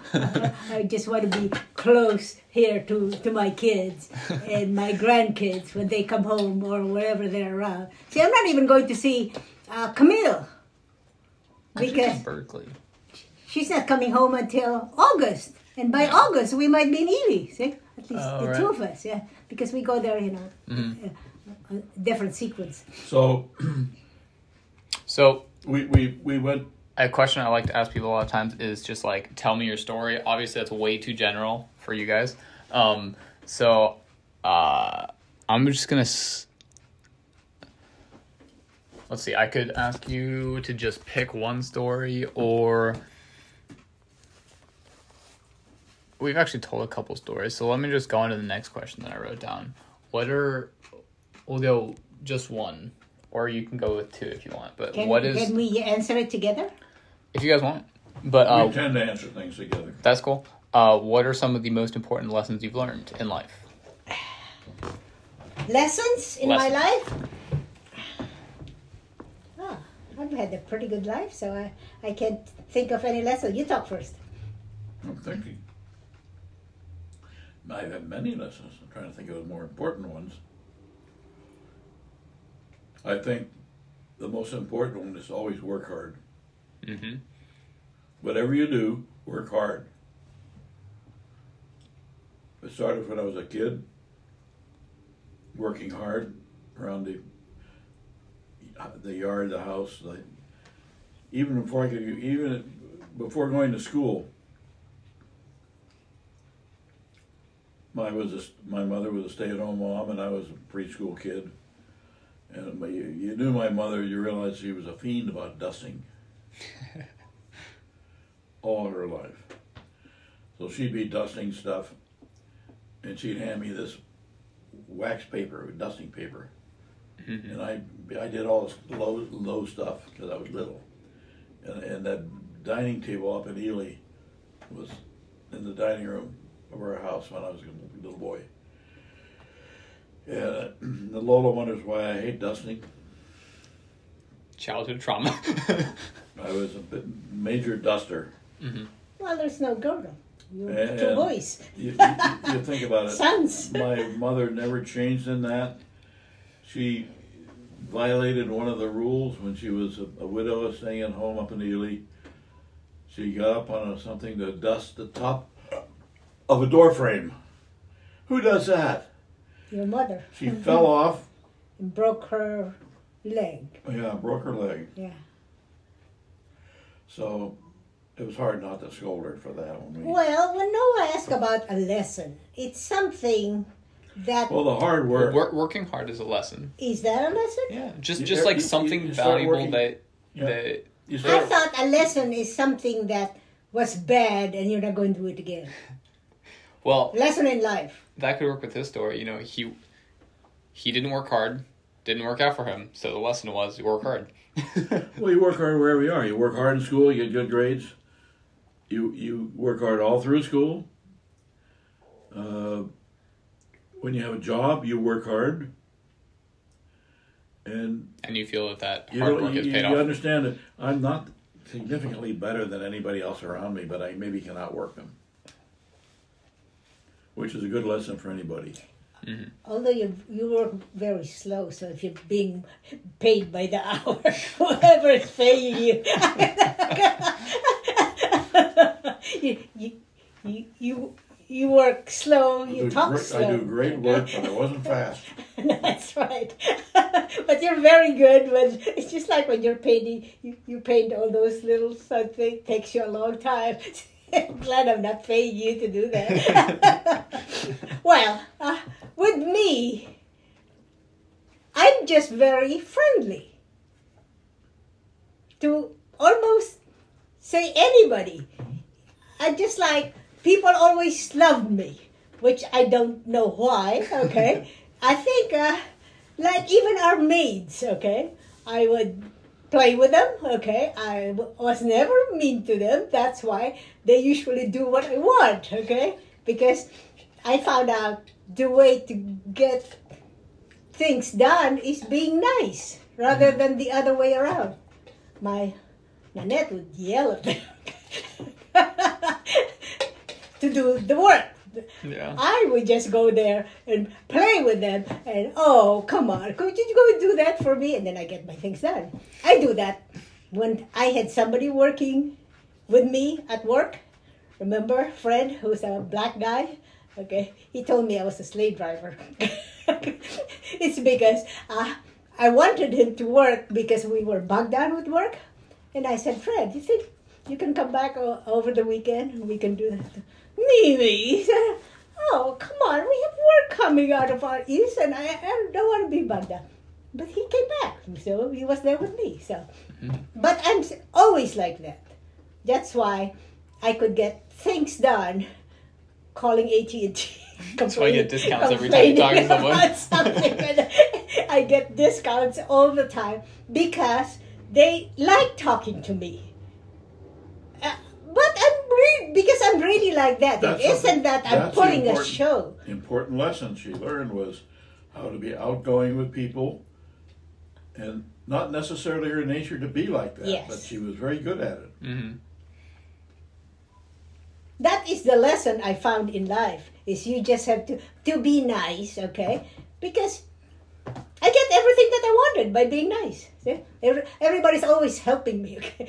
I just want to be close here to, to my kids and my grandkids when they come home or wherever they're around. See, I'm not even going to see uh, Camille She's because in Berkeley. she's not coming home until August. And by August, we might be in Ely. See? At least Oh, the right. two of us, yeah. Because we go there, you know, uh, a different sequence. so So we, we, we went, a question I like to ask people a lot of times is just like, tell me your story. Obviously, that's way too general for you guys. Um, so uh, I'm just gonna. S- Let's see. I could ask you to just pick one story, or we've actually told a couple stories. So let me just go on to the next question that I wrote down. What are? We'll go just one, or you can go with two if you want. But Can, what is? can we answer it together? If you guys want. But uh, we tend to answer things together. that's cool. Uh, what are some of the most important lessons you've learned in life? Lessons in my life? Ah, I've had a pretty good life, so I, I can't think of any lesson. You talk first. I'm thinking. I've had many lessons. I'm trying to think of the more important ones. I think the most important one is always work hard. Mm-hmm. Whatever you do, work hard. It started when I was a kid, working hard around the the yard, the house. Like even before I could, even before going to school, my was a, my mother was a stay-at-home mom, and I was a preschool kid. And my, you, you knew my mother, you realized she was a fiend about dusting all her life. So she'd be dusting stuff, and she'd hand me this wax paper, dusting paper, Mm-hmm. and I I did all this low low stuff because I was little, and and that dining table up in Ely was in the dining room of our house when I was a little boy. And the Lola wonders why I hate dusting. Childhood trauma. I was a bit major duster. Mm-hmm. Well, there's no girl. You And- two boys, You, you, you think about it. sons. My mother never changed in that. She violated one of the rules when she was a, a widow staying at home up in Ely. She got up on a, something to dust the top of a door frame. Who does that? Your mother. She fell off. and broke her leg. Oh, yeah, broke her leg. Yeah. So it was hard not to scold her for that one. We- Well, when Noah asked about a lesson, it's something that Well, the hard work. Work, working hard is a lesson. is that a lesson? Yeah, just just you- like you- something you valuable working- that Yeah. that I thought a lesson is something that was bad and you're not going to do it again. well Lesson in life. that could work with his story. You know, he he didn't work hard, didn't work out for him. So the lesson was you work hard. Well, you work hard wherever you are. You work hard in school, you get good grades. You you work hard all through school. Uh, when you have a job, you work hard, and and you feel that that you hard don't, work you, is you, paid you off. understand that I'm not significantly better than anybody else around me, but I maybe cannot work them, which is a good lesson for anybody. Mm-hmm. Although you you work very slow, so if you're being paid by the hour, whoever is paying you, you, you, you, you, you work slow, you talk great, slow. I do great work, but I wasn't fast. That's right. but you're very good when it's just like when you're painting, you, you paint all those little something, takes you a long time. I'm glad I'm not paying you to do that. well, uh, with me, I'm just very friendly to almost say anybody. I just like people always loved me, which I don't know why. Okay, I think uh, like even our maids. Okay, I would play with them. Okay, I was never mean to them. That's why they usually do what I want. Okay, because I found out the way to get things done is being nice rather mm. than the other way around. My Nanette would yell at them to do the work. Yeah. I would just go there and play with them and oh come on, could you go do that for me? And then I get my things done. I do that when I had somebody working with me at work. Remember Fred, who's a black guy? Okay, he told me I was a slave driver. it's because uh, I wanted him to work because we were bogged down with work. And I said, Fred, you think you can come back o- over the weekend we can do that? Mimi, oh, come on, we have work coming out of our east and I, I don't want to be bogged down. But he came back, so he was there with me. So, but I'm always like that. That's why I could get things done calling AT&T. That's why you get discounts every time you talk to someone. something. I get discounts all the time because they like talking to me. Uh, but I'm re- because I'm really like that. That's it isn't something- that I'm putting a show. important lesson she learned was how to be outgoing with people and not necessarily her nature to be like that Yes. but she was very good at it Mm-hmm. that is the lesson I found in life is you just have to to be nice, okay? Because I get everything that I wanted by being nice. See? Every, everybody's always helping me. Okay,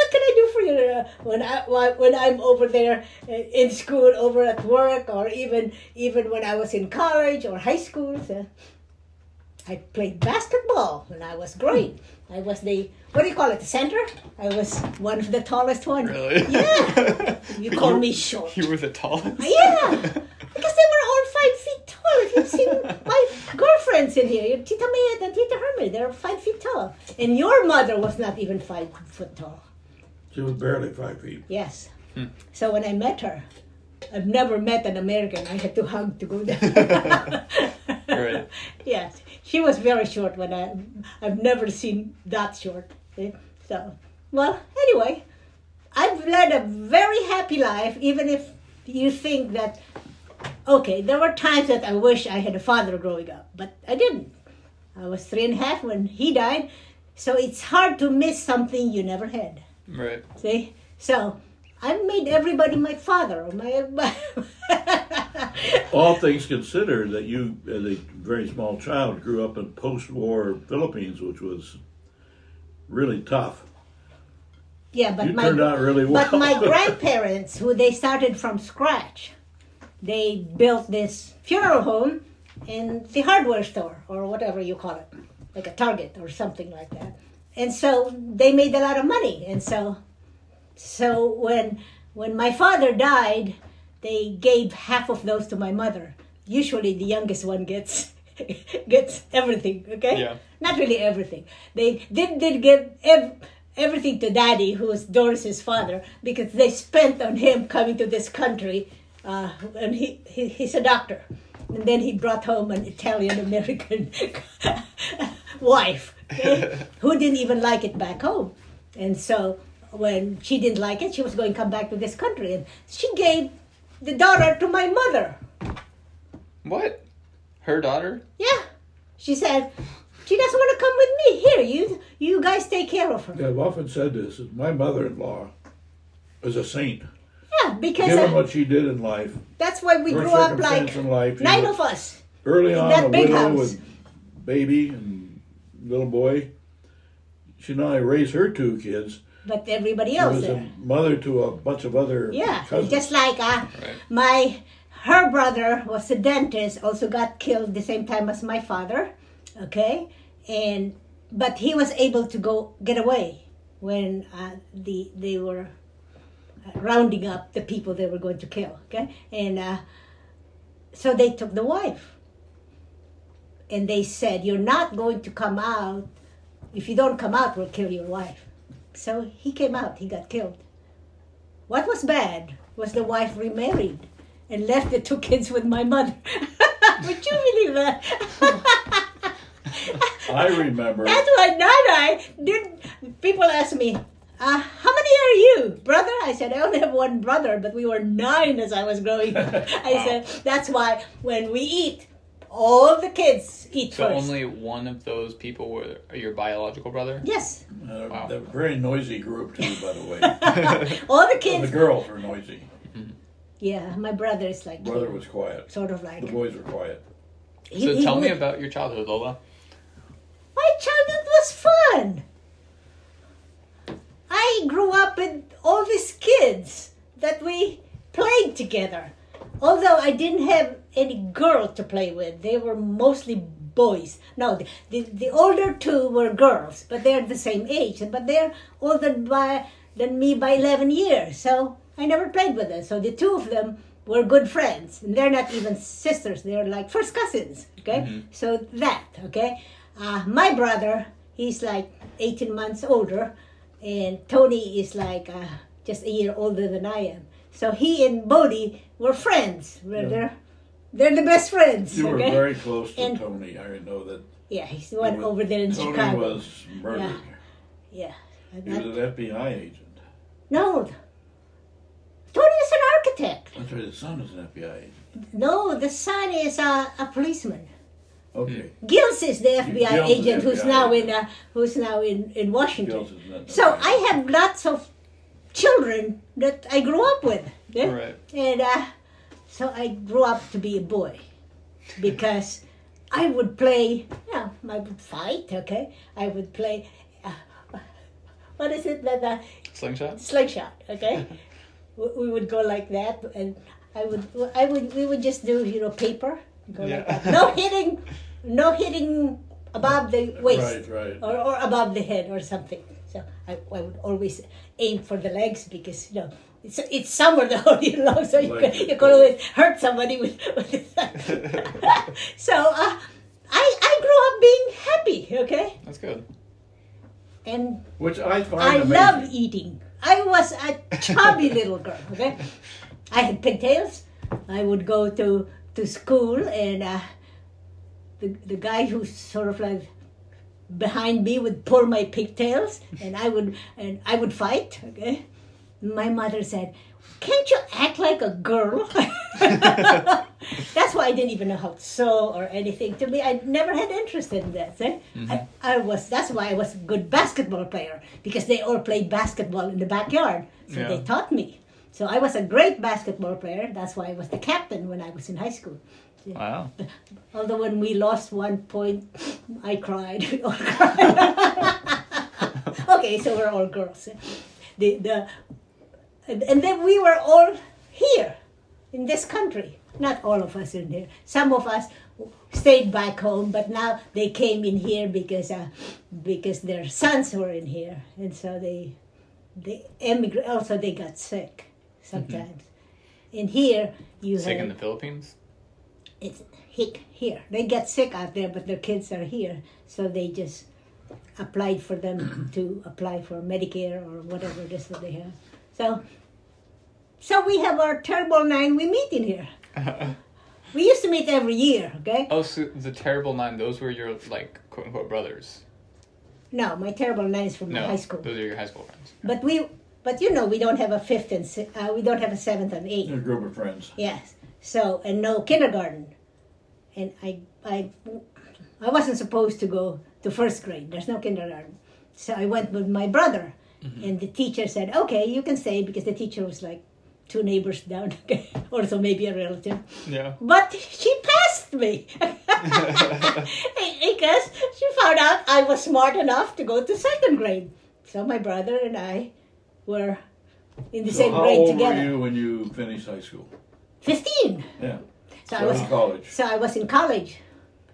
what can I do for you uh, when I when I'm over there uh, in school, over at work, or even even when I was in college or high school? So I played basketball when I was great. I was the what do you call it? The center. I was one of the tallest one. Really? Yeah. You call You- me short. You were the tallest. Yeah, because they were all five feet tall. If you've seen my girlfriends in here, Tita Mayet and Tita Hermie, they're five feet tall. And your mother was not even five foot tall. she was barely five feet Yes. Hmm. So when I met her, I've never met an American. I had to hug to go there. Right. Yes, she was very short when I. I've never seen that short. So, well, anyway, I've led a very happy life, even if you think that. Okay, there were times that I wish I had a father growing up, but I didn't. I was three and a half when he died, so it's hard to miss something you never had. Right. See? So I've made everybody my father. or My, all things considered that you as a very small child grew up in post-war philippines which was really tough yeah, but you my turned out really well but my grandparents, who they started from scratch, they built this funeral home in the hardware store or whatever you call it, like a Target or something like that. And so they made a lot of money. And so, so when when my father died, they gave half of those to my mother. Usually, the youngest one gets gets everything. Okay. Yeah. Not really everything. They did did give ev- everything to Daddy, who was Doris's father, because they spent on him coming to this country, uh, and he, he he's a doctor, and then he brought home an Italian American wife okay, who didn't even like it back home, and so when she didn't like it, she was going to come back to this country, and she gave the daughter to my mother. What? Her daughter? Yeah, she said. She doesn't want to come with me. Here, you you guys take care of her. i've often said this my mother-in-law is a saint Yeah, because given uh, what she did in life that's why we grew up like life nine of us. early in on that a big widow house. with baby and little boy she not only raised her two kids But everybody she else was there. a mother to a bunch of other Yeah, cousins. just like uh, Right. my her brother was a dentist, also got killed the same time as my father. Okay, and but he was able to go get away when uh, the they were rounding up the people they were going to kill. Okay, and uh, so they took the wife, and they said, "You're not going to come out. If you don't come out, we'll kill your wife." So he came out. He got killed. What was bad was the wife remarried and left the two kids with my mother. Would you believe that? i remember That's why Nana did. People ask me, uh, "How many are you, brother?" I said, "I only have one brother, but we were nine as I was growing up." I Wow. said, "That's why when we eat, all of the kids eat So first. only one of those people were your biological brother. yes, Uh, Wow. They're a very noisy group too, by the way. all the And kids. the girls were noisy. yeah, my brother is like Brother was quiet. sort of like. The boys were quiet. he- So he tell me about your childhood, Lola. My childhood was fun. I grew up with all these kids that we played together. Although I didn't have any girl to play with, they were mostly boys. No, the, the, the older two were girls, but they're the same age. But they're older by, than me by 11 years. So I never played with them. So the two of them were good friends. And they're not even sisters, they're like first cousins. Okay? So that, okay? Uh, my brother, he's like 18 months older, and Tony is like uh, just a year older than I am. So he and Bodie were friends. We're- Yeah. They're, they're the best friends. You were very close to And- Tony. I know that. yeah, he's the one over there in Tony Chicago. Tony was murdered. Yeah. And He was an FBI agent. no, Tony is an architect. That's right. The son is an FBI agent. No, the son is a, a policeman. Okay. Gills is the FBI Gills agent who's FBI now in uh, who's now in, in Washington. Gills is So I have lots of children that I grew up with. yeah? Right. And uh, so I grew up to be a boy because I would play, you know, I would fight, okay? I would play, uh, what is it that, uh, Slingshot. slingshot, okay? we we would go like that and I would, I would, we would just do, you know, paper, go like that. No hitting, no hitting above the waist Right, right. or, or above the head or something. So I, I would always aim for the legs because you know it's it's somewhere the whole year long, so you Like can, you can always hurt somebody with. with so uh, I I grew up being happy, okay, That's good. and Which I find I amazing. love eating. I was a chubby little girl, okay. I had pigtails. I would go to to school, and uh, the the guy who's sort of like behind me would pull my pigtails, and I would and I would fight. Okay, my mother said, "Can't you act like a girl?" That's why I didn't even know how to sew or anything. To me, I never had interest in that. eh? I, I was. That's why I was a good basketball player because they all played basketball in the backyard. So Yeah. they taught me. So I was a great basketball player. That's why I was the captain when I was in high school. Wow. Although when we lost one point, I cried. We all cried. okay, so we're all girls. The the and, then we were all here in this country. Not all of us in here. Some of us stayed back home, but now they came in here because uh, because their sons were in here, and so they they emigrate. Also, they got sick sometimes. Mm-hmm. And here you Sick have in the Philippines. it's hick here. They get sick out there, but their kids are here, so they just applied for them to apply for Medicare or whatever it is that they have. So, so we have our terrible nine. We meet in here. We used to meet every year. Okay. oh, so the terrible nine. Those were your like quote unquote brothers. No, my terrible nine is from No, high school. those are your high school friends. But we, but you know, we don't have a fifth and si- uh, we don't have a seventh and eighth. A group of friends. Yes. So and no kindergarten, and I I I wasn't supposed to go to first grade. There's no kindergarten, so I went with my brother, and the teacher said, "Okay, you can stay," because the teacher was like two neighbors down, or so maybe a relative. Yeah. But she passed me because she found out I was smart enough to go to second grade. So my brother and I were in the So same how grade old together. were you when you finished high school? Fifteen. Yeah. So I was in college. So I was in college.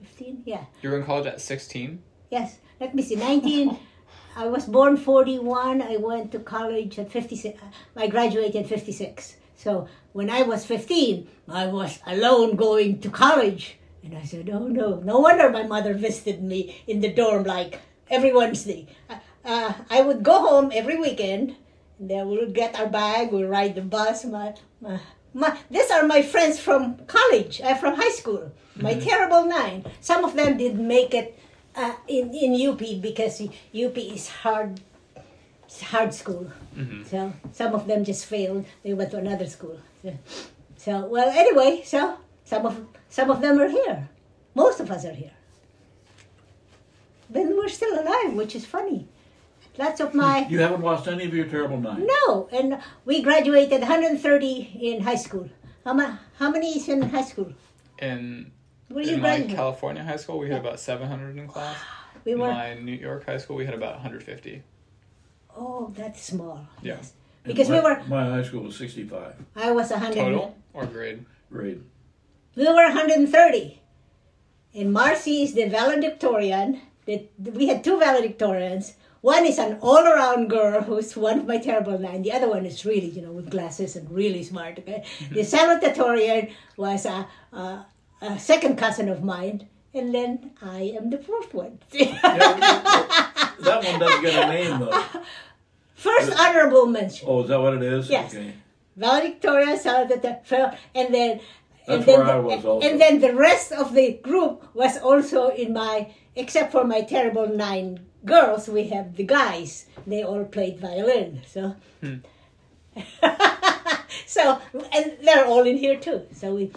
15? Yeah. You were in college at sixteen. Yes. Let me see. 19. I was born 41. I went to college at 56. I graduated 56. So when I was 15, I was alone going to college. And I said, oh no. No wonder my mother visited me in the dorm like every Wednesday. Uh, uh, I would go home every weekend. Then we'll get our bag, we'll ride the bus. My, my, my, these are my friends from college, uh, from high school. My terrible nine. Some of them didn't make it uh, in in UP because UP is hard, hard school. So some of them just failed. They went to another school. So, so well, anyway, so some of some of them are here. Most of us are here. Then we're still alive, which is funny. Lots of my You haven't lost any of your terrible nine. no, and we graduated 130 in high school. How, ma- how many is in high school? In Where you in my graduate? California high school, we had about 700 in class. We In were. my New York high school, we had about 150. Oh, that's small. Yeah. Yes. And Because we were. My high school was 65 I was 100. Total or grade? grade. We were 130. And Marcy is the valedictorian. The, we had two valedictorians. One is an all-around girl who's one of my terrible nine. The other one is really, you know, with glasses and really smart. Okay? Mm-hmm. The salutatorian was a, a, a second cousin of mine. And then I am the fourth one. That one doesn't get a name though. First honorable mention. Oh, is that what it is? Yes. Okay. valedictorian, salutatorian, and then and then the, and then the rest of the group was also in my except for my terrible nine girls we have the guys they all played violin so so and they're all in here too so we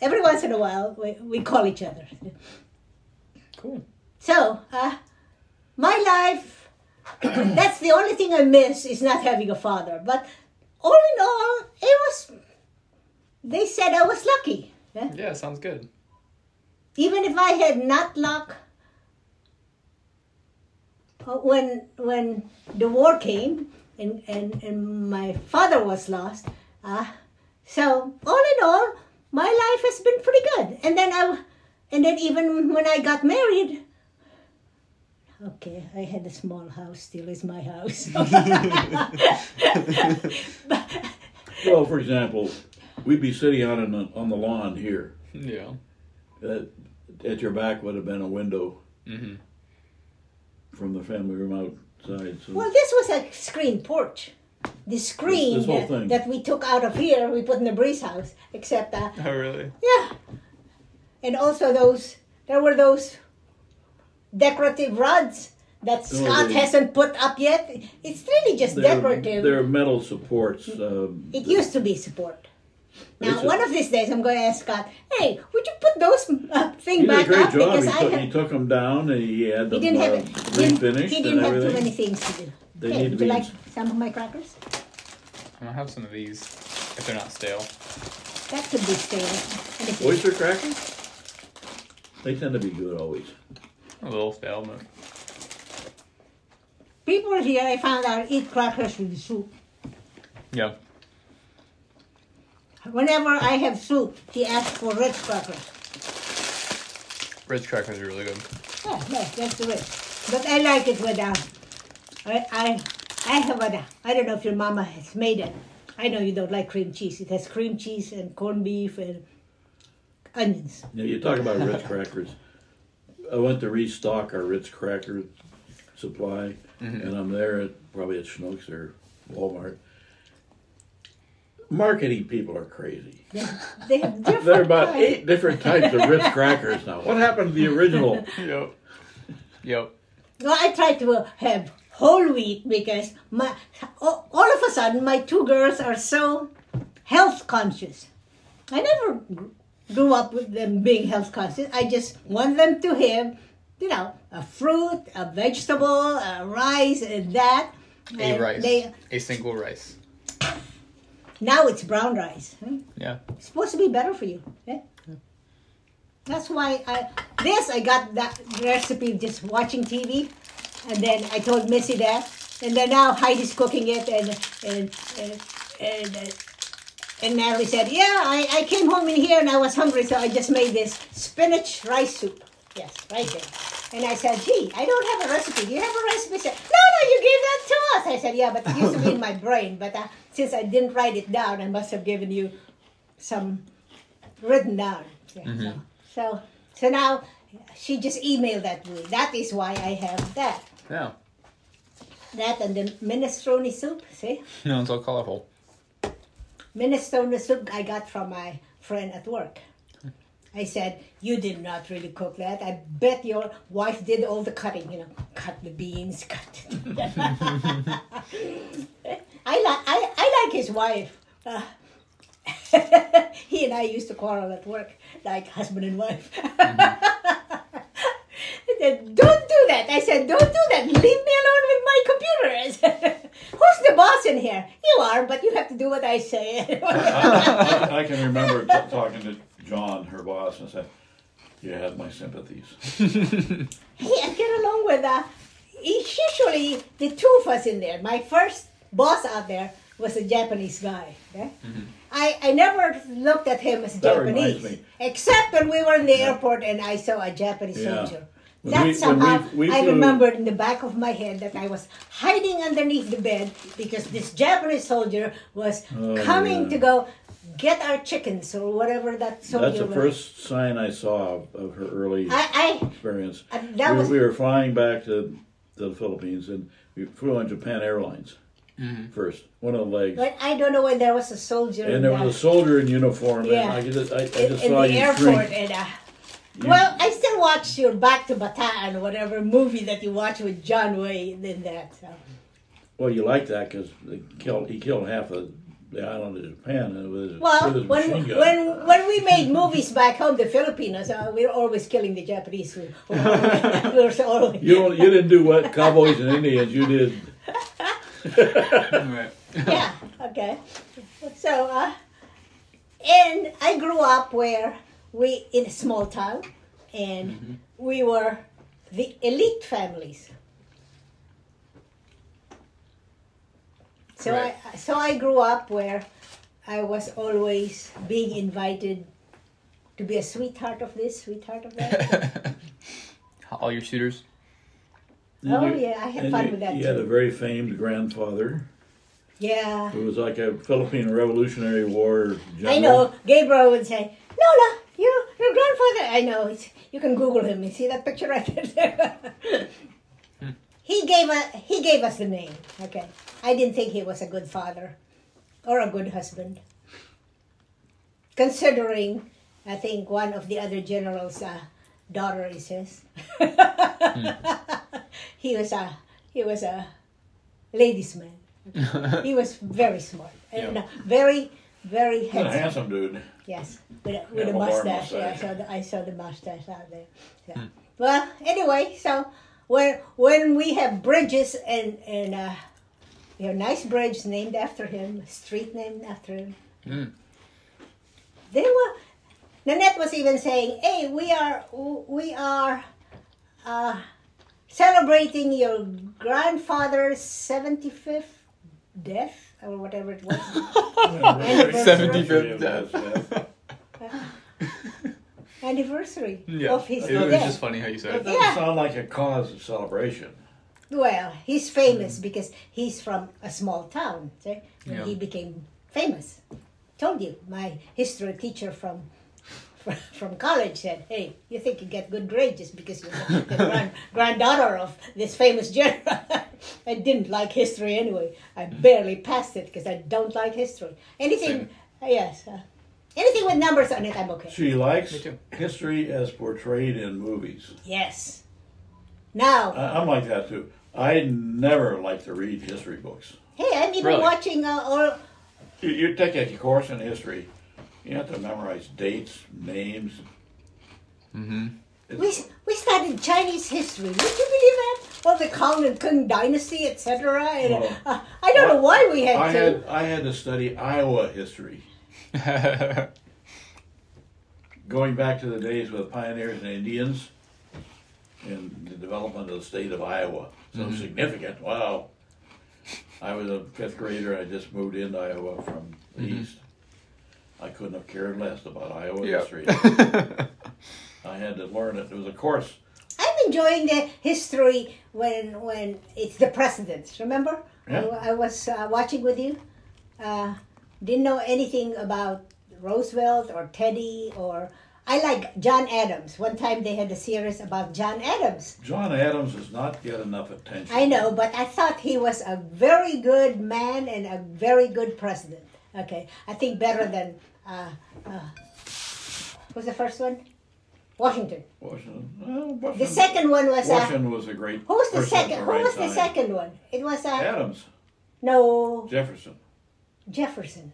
every once in a while we, we call each other Cool. so uh, my life that's the only thing i miss is not having a father but all in all it was they said i was lucky yeah? Yeah, sounds good. even if I had not luck, when when the war came and and, and my father was lost, uh, so all in all, my life has been pretty good. And then I, and then even when I got married. Okay, I had a small house. Still is my house. Well, for example, we'd be sitting out on the, on the lawn here. Yeah. At, at your back would have been a window hmm from the family room outside. So Well, this was a screen porch. The screen This- this whole that, thing. that we took out of here, we put in the breeze house. Except, uh, Oh, really? yeah, and also those there were those decorative rods that Scott they- hasn't put up yet. It's really just they're, decorative. they're metal supports. Um, it used to be support. Now, It's a- one of these days, I'm going to ask Scott, "Hey, would you put those uh, thing he back great up job. because He I took, have." he took them down and he had He them didn't have uh, it. Didn't, refinished he didn't and have too many things to do. They Hey, need to would you like some of my crackers? I'm gonna have some of these if they're not stale. That could be stale. Oyster crackers? They tend to be good always. A little stale, but People here, I found out, eat crackers with soup. yeah. Whenever I have soup, he asks for Ritz crackers. Ritz crackers are really good. Yeah, yeah, that's the Ritz. But I like it with, uh, I, I, I have a, I don't know if your mama has made it. I know you don't like cream cheese. It has cream cheese and corned beef and onions. Yeah, you talk about Ritz crackers. I went to restock our Ritz cracker supply, and I'm there at probably at Schnucks or Walmart. Marketing people are crazy. They, they have different There are about kinds. eight different types of Ritz crackers now. What happened to the original? Yep. Yep. Well, I try to have whole wheat because my all all of a sudden my two girls are so health conscious. I never grew up with them being health conscious. I just want them to have, you know, a fruit, a vegetable, a rice, and that. A And rice. They, A single rice. Now it's brown rice. huh? Yeah. It's supposed to be better for you. Yeah? That's why I this I got that recipe just watching TV, and then I told Missy that, and then now Heidi's cooking it, and and and and, uh, and Natalie said, "Yeah, I, I came home in here and I was hungry, so I just made this spinach rice soup." Yes, right there. And I said, "Gee, I don't have a recipe. Do you have a recipe?" She said, "No, no, you gave that to us." I said, "Yeah, but it used to be in my brain, but uh, since I didn't write it down, I must have given you some written down. Yeah, so, mm-hmm. so, so now she just emailed that to me. That is why I have that. Yeah. That and the minestrone soup. See, No, it's all colorful. minestrone soup I got from my friend at work. I said, "You did not really cook that. I bet your wife did all the cutting. You know, cut the beans, cut." I like I, I like his wife. Uh, he and I used to quarrel at work, like husband and wife. said, "Don't do that." I said, "Don't do that. Leave me alone with my computer." Said, "Who's the boss in here? You are, but you have to do what I say." I, I can remember t- talking to John, her boss, and said, "You have my sympathies." hey, I get along with uh it's usually the two of us in there. My first boss out there was a Japanese guy. Okay? I, I never looked at him as That Japanese. me. Except when we were in the airport and I saw a Japanese Yeah. soldier. When That we- somehow we- we I flew- remembered in the back of my head that I was hiding underneath the bed because this Japanese soldier was Oh, coming yeah. to go get our chickens or whatever that soldier That's the was. first sign I saw of, of her early I, experience. I uh, that we, was we were flying back to the Philippines, and we flew on Japan Airlines first. One of the legs. but I don't know when there was a soldier And there that- was a soldier in uniform, Yeah. and I just, I, I in, just in saw the you airport shrink. and uh, well i still watch your back to bataan or whatever movie that you watch with john wayne in that so Well, you like that because killed he killed half of the island of Japan with his, well with his when gun. when when we made movies back home the filipinos uh, we were always killing the japanese we we were always, you don't, you didn't do what cowboys and Indians. You did. Right. yeah okay so uh and i grew up where we in a small town and we were the elite families so Right. i so i grew up where i was always being invited to be a sweetheart of this sweetheart of that All your suitors. Oh, You- yeah, I had fun you, with that You had too. a very famed grandfather yeah who was like a Philippine Revolutionary War general. I know. Gabriel would say, Lola, you, your grandfather. I know. It's, you can Google him. You see that picture right there? he gave a, he gave us the name. Okay. I didn't think he was a good father or a good husband. Considering, I think one of the other generals' uh, daughter is his. he was a he was a ladies' man. he was very smart and Yeah. very very He's a handsome. handsome dude. Yes, with a, with a Handlebar mustache. Yeah, I saw the, I saw the mustache out there. Yeah. Well, anyway, so when when we have bridges and and uh, we have nice bridge named after him, street named after him. Mm. They were. Nanette was even saying, "Hey, we are we are." Uh, celebrating your grandfather's 75th death or whatever it was. Anniversary 75th of death. his death. anniversary Yeah. of his It was just funny how you said That it. doesn't Yeah. sound like a cause of celebration. Well, he's famous because he's from a small town. See? Yeah. He became famous. Told you, my history teacher from from, from college said, "Hey, you think you get good grades just because you're the, the grand, granddaughter of this famous general?" I didn't like history anyway. I barely passed it because I don't like history. Anything, uh, yes, uh, anything with numbers on it, I'm okay. She likes Me history as portrayed in movies. Yes. Now, I, I'm like that too. I never like to read history books. hey, I'm even Really? watching uh, all You, you take a course in history, you have to memorize dates, names. Mm-hmm. We, we studied Chinese history. Would you believe that? All the Kong and Kung dynasty, etc. Well, uh, I don't know why we had I to. had I had to study Iowa history, going back to the days with pioneers and Indians, and the development of the state of Iowa. So Mm-hmm. significant. Wow. I was a fifth grader. I just moved into Iowa from the Mhm. east. I couldn't have cared less about Iowa Yeah. history. I had to learn it. It was a course. I'm enjoying the history when when it's the presidents. Remember, Yeah. I, I was uh, watching with you. Uh, didn't know anything about Roosevelt or Teddy or I like John Adams. One time they had a series about John Adams. John Adams does not get enough attention. I know, but I thought he was a very good man and a very good president. Okay, I think better than uh, uh, who's the first one? Washington. Washington. well, Washington The second one was uh, Washington was a great. who was the second? Who right was the second one? It was uh, Adams, no Jefferson. Jefferson.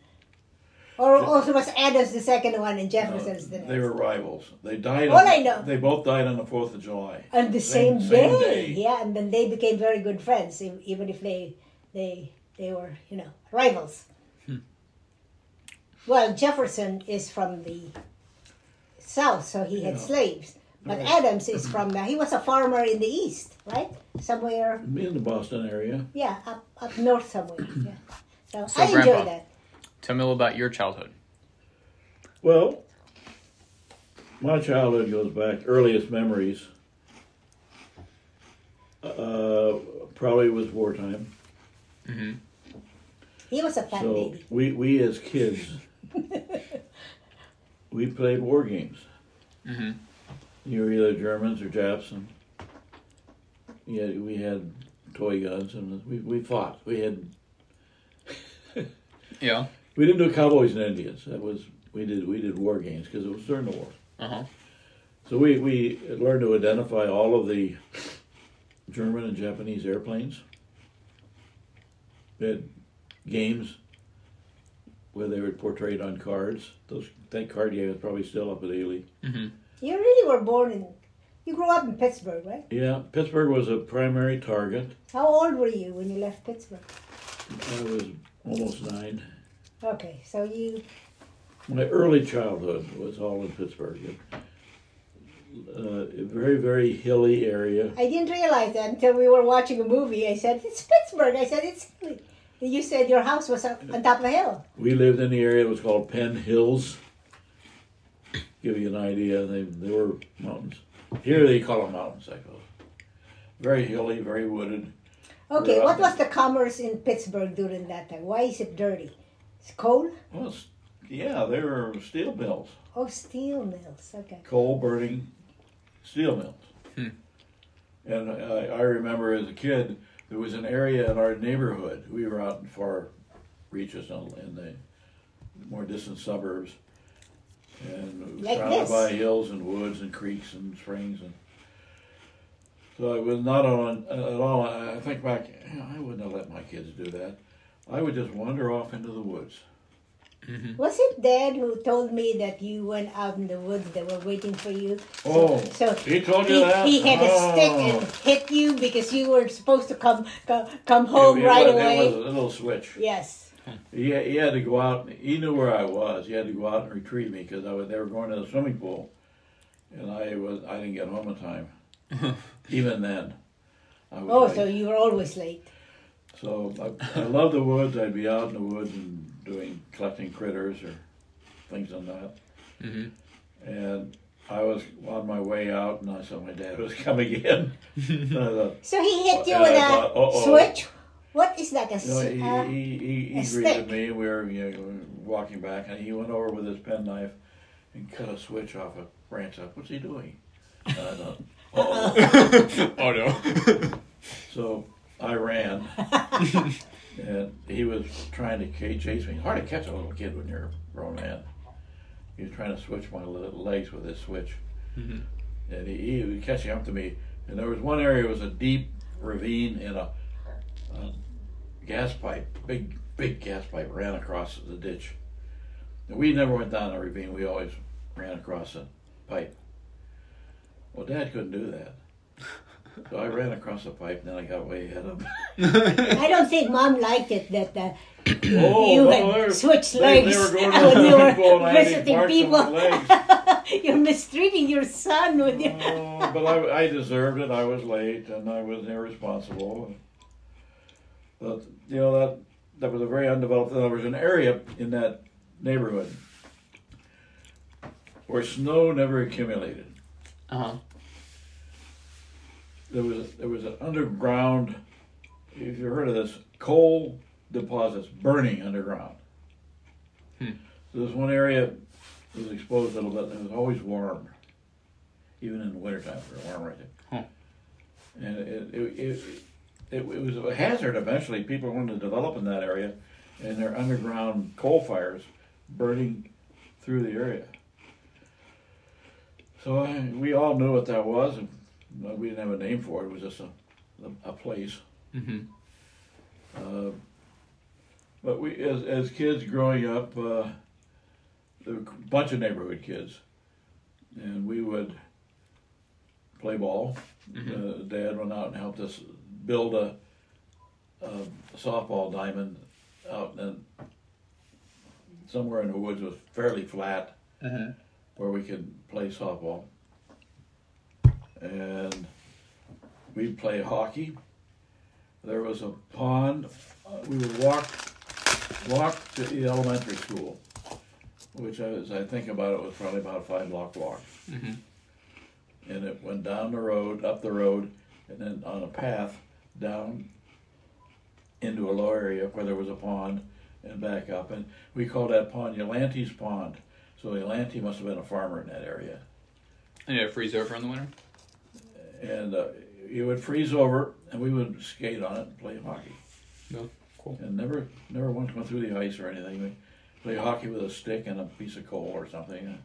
Or also was Adams the second one and Jefferson's the next? They were rivals. They died. All on, I know- They both died on the Fourth of July. on the same, Same- day. same day. Yeah, and then they became very good friends, even if they they they were you know rivals. Well, Jefferson is from the south, so he had Yeah. slaves. But Right. Adams is from the, he was a farmer in the east, right? Somewhere, In the Boston area. yeah, up up north somewhere. Yeah. So, So, I enjoy Grandpa. that. Tell me a little about your childhood. Well, my childhood goes back. Earliest memories. Uh, probably was wartime. Mm-hmm. He was a fat So baby. we we as kids, we played war games. Mm-hmm. You were either Germans or Japs, and yeah, we had toy guns, and we, we fought. We had Yeah. we didn't do cowboys and Indians. That was we did we did war games because it was during the war. Uh huh. So we we learned to identify all of the German and Japanese airplanes. We had games where they were portrayed on cards. Those that card game is probably still up at Ely. Mm-hmm. You really were born in, you grew up in Pittsburgh, right? Yeah, Pittsburgh was a primary target. How old were you when you left Pittsburgh? I was almost nine. Okay, so you My early childhood was all in Pittsburgh. Uh, a very, very hilly area. I didn't realize that until we were watching a movie. I said, It's Pittsburgh. I said, It's hilly. And you said your house was up on top of a hill. We lived in the area that was called Penn Hills. Give you an idea, they, they were mountains. Here they call them mountains, I suppose. Very hilly, very wooded. Okay, what was the commerce in Pittsburgh during that time? Why is it dirty? It's coal? Well, s- yeah, there were steel mills, Oh, steel mills. Okay. coal burning steel mills. Hmm. And I, I remember as a kid, there was an area in our neighborhood. We were out in far reaches in, the more distant suburbs, and Like surrounded this. by hills and woods and creeks and springs and. So it was not on uh, at all. I think back, I wouldn't have let my kids do that. I would just wander off into the woods. Mm-hmm. Was it Dad who told me that you went out in the woods? They were waiting for you. Oh, So he told you he, that? he had a stick Oh. and hit you because you were supposed to come come, come home it right was, away. It was a little switch. Yes. He, he had to go out. He knew where I was. He had to go out and retrieve me because I was. They were going to the swimming pool, and I was. I didn't get home in time. Even then. Oh, late. so you were always late. So I, I love the woods. I'd be out in the woods and doing collecting critters or things on that. Mm-hmm. And I was on my way out, and I saw my dad was coming in. thought, So he hit you with I a thought, switch. What is that? A You know, he, uh, he, he, he a greeted stick. me. We were you know, walking back, and he went over with his penknife and cut a switch off a branch. Up. What's he doing? And I thought, oh. oh no. So I ran, and he was trying to ca- chase me. Hard to catch a little kid when you're a grown man. He was trying to switch my le- legs with his switch, Mhm. and he, he was catching up to me. And there was one area was a deep ravine and a, a gas pipe, big big gas pipe, ran across the ditch. And we never went down the ravine. We always ran across the pipe. Well, Dad couldn't do that. So I ran across the pipe, and then I got way ahead of him. I don't think Mom liked it that uh, Oh, you no, had they're- switched they- they legs were going when you the were people and I had visiting marks on people. my You're mistreating your son with your. Oh, but I, I deserved it. I was late and I was irresponsible. But you know that that was a very undeveloped. There was an area in that neighborhood where snow never accumulated. Uh huh. There was there was an underground. If you heard of this, coal deposits burning underground. Hmm. So this one area was exposed a little bit. and It was always warm, even in the wintertime. It was warm right there. Huh. And it it, it it it was a hazard. Eventually, people wanted to develop in that area, and their underground coal fires burning through the area. So I, we all knew what that was, and we didn't have a name for it. It was just a a, a place. Mm-hmm. Uh, but we, as as kids growing up, uh, there were a bunch of neighborhood kids, and we would play ball. Uh, Dad went out and helped us build a, a softball diamond out in somewhere in the woods was fairly flat Mm-hmm. where we could play softball. And we'd play hockey. There was a pond. Uh, we would walk walk to the elementary school, which as I think about it was probably about a five block walk. Mhm. And it went down the road, up the road, and then on a path down into a low area where there was a pond and back up. And we called that pond Yolante's Pond. So Yolante must have been a farmer in that area. And you had freeze over in the winter? And uh, it would freeze over, and we would skate on it and play hockey. No. Cool. And never, never once went through the ice or anything. We play hockey with a stick and a piece of coal or something.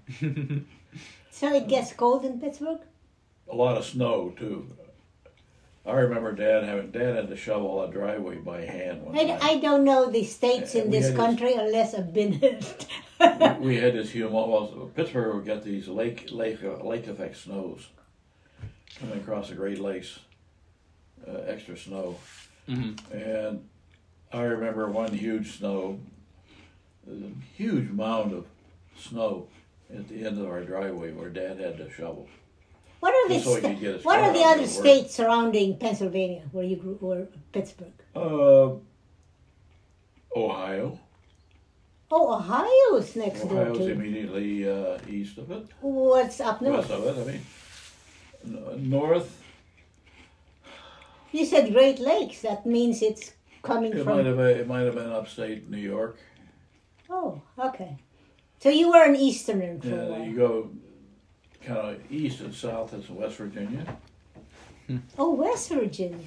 So it gets cold in Pittsburgh? A lot of snow too. I remember Dad having Dad had to shovel a driveway by hand one I, time. I don't know the states Yeah, in this had this- country unless I've been in it. we had this huge. Well, Pittsburgh would get these lake lake uh, lake effect snows coming across the Great Lakes, uh, extra snow, Mm-hmm. and I remember one huge snow, a huge mound of snow at the end of our driveway where Dad had to shovel. What are the Just so he sta- could get his What are the other work. states surrounding Pennsylvania where you grew or Pittsburgh? Uh, Ohio. Oh, Ohio's next door Ohio's to. immediately uh, east of it, What's up west north? of it. I mean, n- north. You said Great Lakes. That means it's coming It from. might have been, it might have been upstate New York. Oh, okay. So you were an Easterner for a Yeah, while. you go kind of east and south is West Virginia. Hmm. Oh, West Virginia.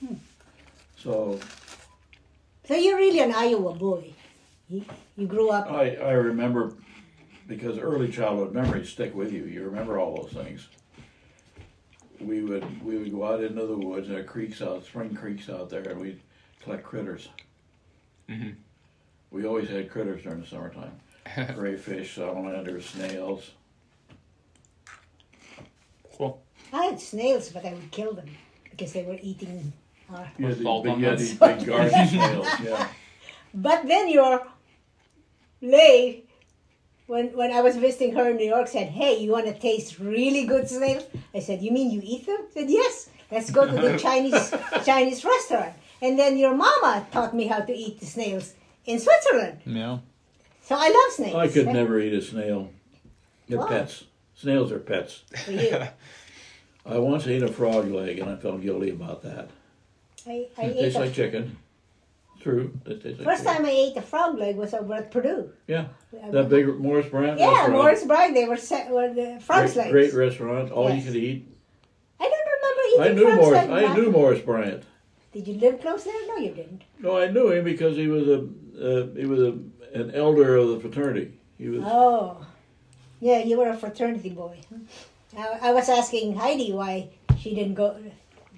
Hmm. So So you're really an Iowa boy. You, you grew up. I, I remember because early childhood memories stick with you. You remember all those things. We would we would go out into the woods and there are creeks out, spring creeks out there, and we'd collect critters. Mhm. We always had critters during the summertime. crayfish, salamanders, snails. Cool. I had snails, but I would kill them because they were eating our. You had these Salt big, on you had them. these big garden snails. Yeah. But then your lay, when when I was visiting her in New York, said, "Hey, you want to taste really good snails?" I said, "You mean you eat them?" I said, "Yes. Let's go to the Chinese Chinese restaurant." And then your mama taught me how to eat the snails in Switzerland. Yeah. So I love snails. I could never eat a snail. They're Why? pets. Snails are pets. For you. I once ate a frog leg and I felt guilty about that. I, I It ate tastes a, like chicken. True. It tastes like first time I ate the frog leg was over at Purdue. Yeah. That big Morris Bryant Yeah, restaurant. Morris Bryant. They were set were the frogs great, legs. great restaurant. All Yes. you could eat. I don't remember eating I knew Morris. legs I knew Morris Bryant. Did you live close there? No, you didn't. No, I knew him because he was a uh, he was a, an elder of the fraternity. He was. Oh, yeah, you were a fraternity boy. I, I was asking Heidi why she didn't go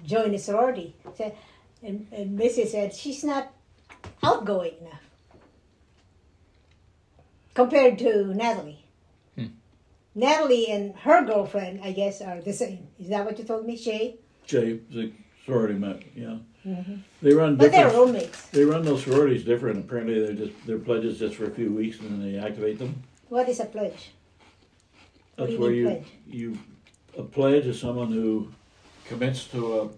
join a sorority. Said, and, and Missy said she's not outgoing enough compared to Natalie. Hmm. Natalie and her girlfriend, I guess, are the same. Is that what you told me, Shay? Jay, the sorority met. Yeah. They run Mm-hmm. But they're roommates. They run those sororities different. Apparently, they're just their pledges just for a few weeks and then they activate them. What is a pledge? That's you where you pledge? you a pledge is someone who commits to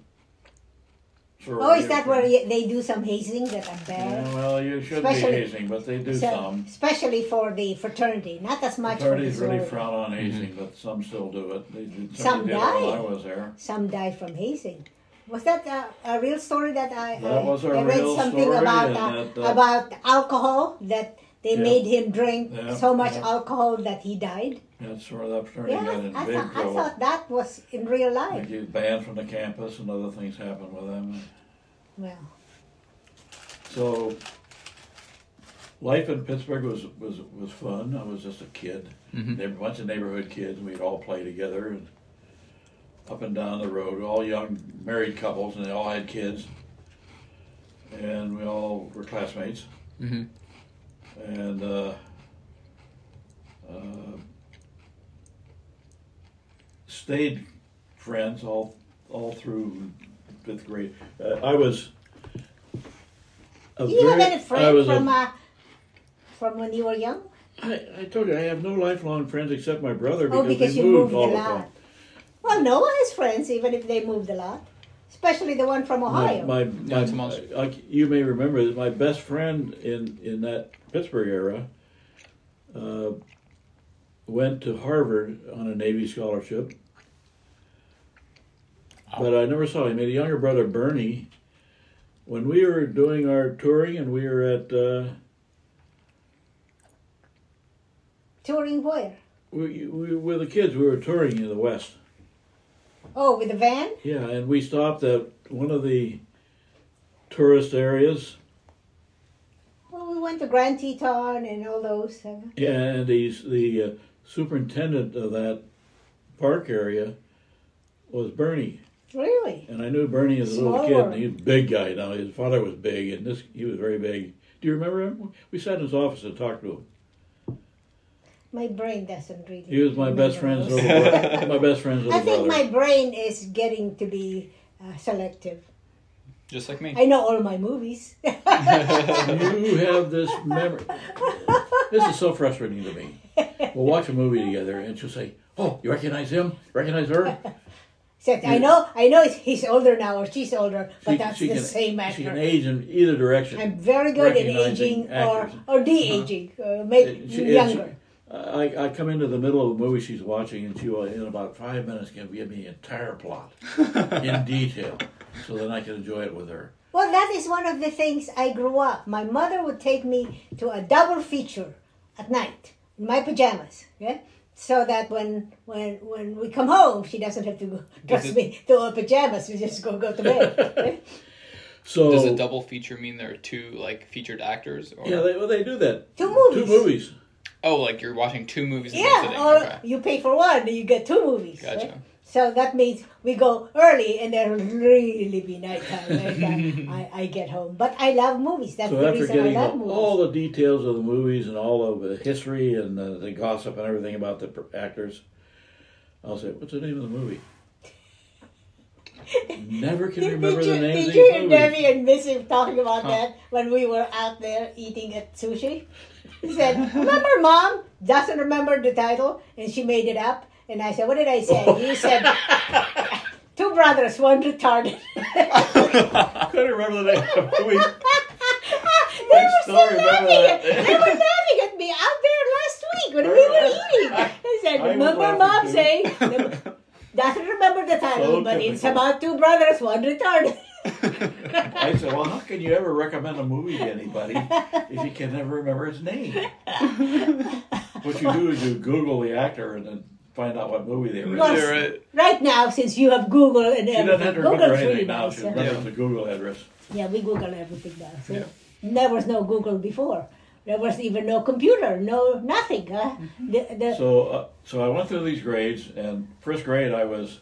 a. sorority Oh, is that fraternity. where you, they do some hazing that I'm bad? Yeah, well, you should Especially- be hazing, but they do So, some. especially for the fraternity, not as much for the Fraternities really frown on hazing, but some still do it. They did, Some certainly did when die. I was there. Some die from hazing. Was that a, a real story that I, That I, was a I read real something story, about uh, that, uh, about alcohol that they Yeah. made him drink Yeah, so much yeah. alcohol that he died? That's where that fraternity Yeah, got in I, big thought, I thought that was in real They life. get banned from the campus, and other things happened with them. Well, So life in Pittsburgh was was was fun. I was just a kid. Mhm. There were a bunch of neighborhood kids, and we'd all play together and up and down the road. All young married couples, and they all had kids, and we all were classmates. Mm-hmm. And uh, uh, stayed friends all all through fifth grade. Uh, I was. A Do you have very- any I friend was a- from uh, from when you were young? I, I told you I have no lifelong friends except my brother because, Oh, because we you moved moved all a the lot. time. Well, Noah has friends, even if they moved a lot, especially the one from My, Ohio. my, Yeah, my, Tomas. I, you may remember that my best friend in, in that Pittsburgh era uh, went to Harvard on a Navy scholarship. But I never saw him. He had a younger brother, Bernie. When we were doing our touring and we were at, uh, Touring where? we, we, with the kids, we were touring in the West. Oh, with the van? Yeah, and we stopped at one of the tourist areas. Well, we went to Grand Teton and all those. uh, Yeah, and he's the uh, superintendent of that park area was Bernie, Really? and I knew Bernie as a little kid. world. And he was a big guy. Now his father was big, and this he was very big. Do you remember him? We sat in his office and talked to him. My brain doesn't really. He was my best remember friend's little brother. my best friend's I think brother. my brain is getting to be uh, selective. Just like me. I know all my movies. you have this memory. This is so frustrating to me. We'll watch a movie together, and she'll say, "Oh, you recognize him? Recognize her?" Except I know, I know he's older now or she's older, but She- that's she the can- same She can age in either direction. I'm very good at aging or actors. or de-aging, uh, maybe She- younger. I, I come into the middle of a movie she's watching, and she will, in about five minutes, can give me the entire plot in detail, so then I can enjoy it with her. Well, that is one of the things I grew up. My mother would take me to a double feature at night in my pajamas. Yeah. So that when when when we come home, she doesn't have to go dress it- me to her pajamas. We just go go to bed. So Does a double feature mean there are two like featured actors? Or... yeah, they, well, they do that. Two movies. Two movies. Oh, like you're watching two movies in one Yeah, or okay. you pay for one, and you get two movies. Gotcha. right? So that means we go early, and there'll really be nighttime. And uh, I, I get home, but I love movies. That's So the after reason I love all, movies. all the details of the movies and all of the history and the, the gossip and everything about the actors, I'll say, "What's the name of the movie?" Never can Did, remember did you, the names did you hear. Debbie and Missy talking about Huh. that when we were out there eating at sushi? He said, "Remember, Mom doesn't remember the title, and she made it up." And I said, "What did I say?" You said, two brothers, one retarded." I couldn't remember the name of the movie. they were still laughing. At, they were laughing at me out there last week when we were eating. I said, I "Remember, Mom too." saying." Doesn't remember the title, So but it's about two brothers, one retarded. I said, "Well, how can you ever recommend a movie to anybody if you can never remember his name?" what you do is you Google the actor and then find out what movie they were in. Plus- You're right. Right now, since you have Google and She doesn't have to remember Google's really anything now. She huh? remembers the Google address. Yeah, we Google everything now. So Yeah. There was no Google before. There was even no computer, no nothing. Huh? The, the, So, uh, so I went through these grades, and first grade I was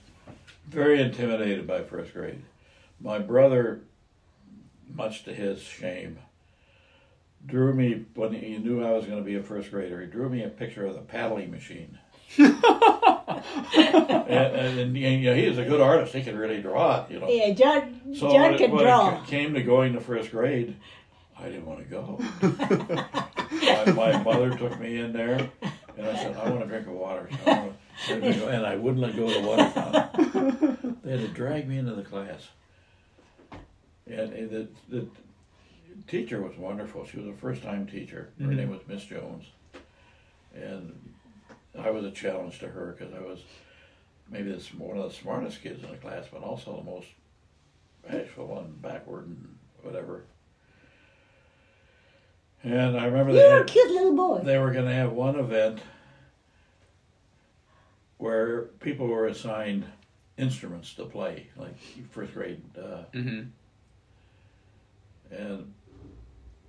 very intimidated by first grade. My brother, much to his shame, drew me when he knew I was going to be a first grader. He drew me a picture of the paddling machine. And, and, and, you know, he was a good artist; he could really draw it. You know. yeah, John, So John when, it, can when draw. it came to going to first grade, I didn't want to go. my, my mother took me in there, and I said, "I want a drink of water." So I want a drink of- and I wouldn't let go of the water fountain. They had to drag me into the class, and, and the, the teacher was wonderful. She was a first-time teacher. Her Mhm. name was Miss Jones, and I was a challenge to her because I was maybe the, one of the smartest kids in the class, but also the most bashful one, backward and whatever. And I remember they You're a had, cute little boy. they were going to have one event where people were assigned instruments to play, like first grade, uh, hmm and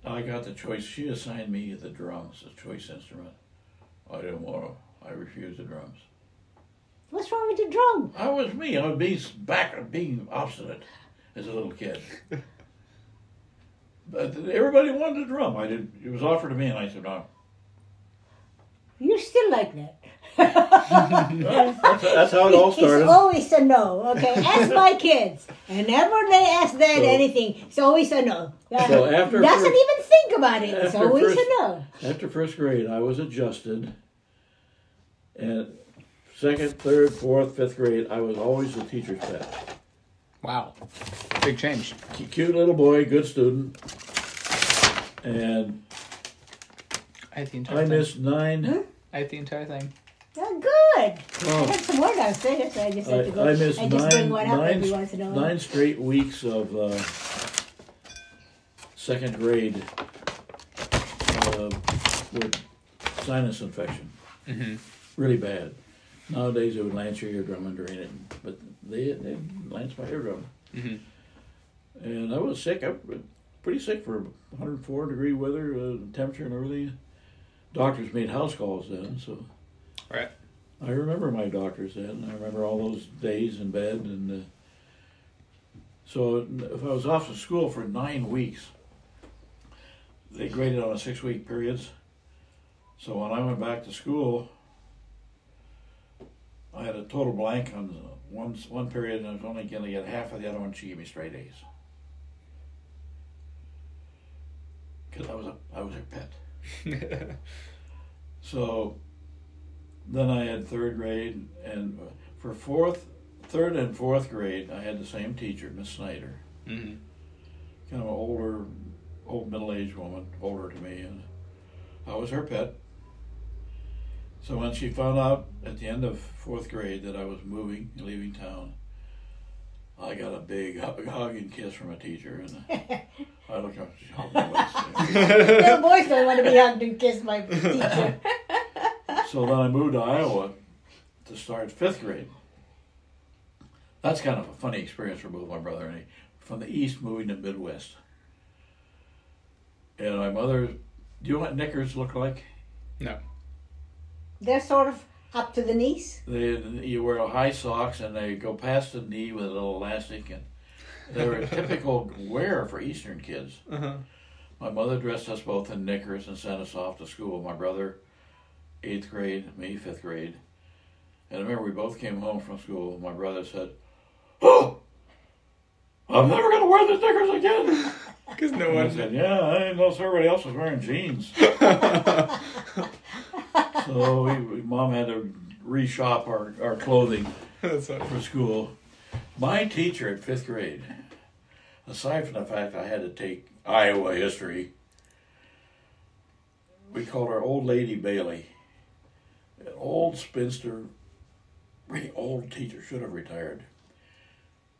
I got the choice. She assigned me the drums, the choice instrument. I didn't want to. I refused the drums. What's wrong with the drum? I was me. I was being back, being obstinate as a little kid. But everybody wanted a drum. I did. It was offered to me, and I said no. You're still like that. That's, that's how it all It's started. always a no. Okay, ask my kids. Whenever they ask that So- anything, it's always a no. So after doesn't first- even think about it. It's always first- a no. After first grade, I was adjusted. And second, third, fourth, fifth grade, I was always the teacher's pet. Wow. Big change. Cu- Cute little boy, good student. And I ate the entire I thing. missed nine. I ate the entire thing. Oh, good. I Oh, had some more downstairs, so I just had to go. I, I missed I just bring nine, one up nine, every once in a while. nine straight weeks of uh, second grade uh, with sinus infection. Mm-hmm. Really bad. Nowadays it would lance your eardrum and drain it, but they they lanced my eardrum. Mm-hmm. And I was sick. I was pretty sick for 104 degree weather, uh, temperature, and everything. Doctors made house calls then, so. Right. I remember my doctors then. I remember all those days in bed, and uh, so if I was off to school for nine weeks, they graded on a six-week periods. So when I went back to school, I had a total blank on one one period, and I was only going to get half of the other one. She gave me straight A's because I was a I was her pet. So then I had third grade, and for fourth, third and fourth grade, I had the same teacher, Miss Snyder, mm-hmm. kind of an older, old middle-aged woman, older to me, and I was her pet. So when she found out at the end of fourth grade that I was moving, and leaving town, I got a big hug, hug and kiss from a teacher, and I looked up. She hugged me once. Little boys don't want to be hugged and kissed by teacher. So then I moved to Iowa to start fifth grade. That's kind of a funny experience for both my brother and me. From the east moving to Midwest. And my mother, do you know what knickers look like? No. They're sort of up to the knees. They you wear high socks and they go past the knee with a little elastic and they were a typical wear for Eastern kids. Uh-huh. My mother dressed us both in knickers and sent us off to school. My brother, eighth grade, me, fifth grade. And I remember we both came home from school. My brother said, Oh, I'm never going to wear the knickers again. Because no And I one. said, Yeah, I didn't know everybody else was wearing jeans. so we, we, mom had to reshop our, our clothing for school. My teacher at fifth grade, aside from the fact I had to take Iowa history, we called her Old Lady Bailey. An old spinster, really old teacher, should have retired.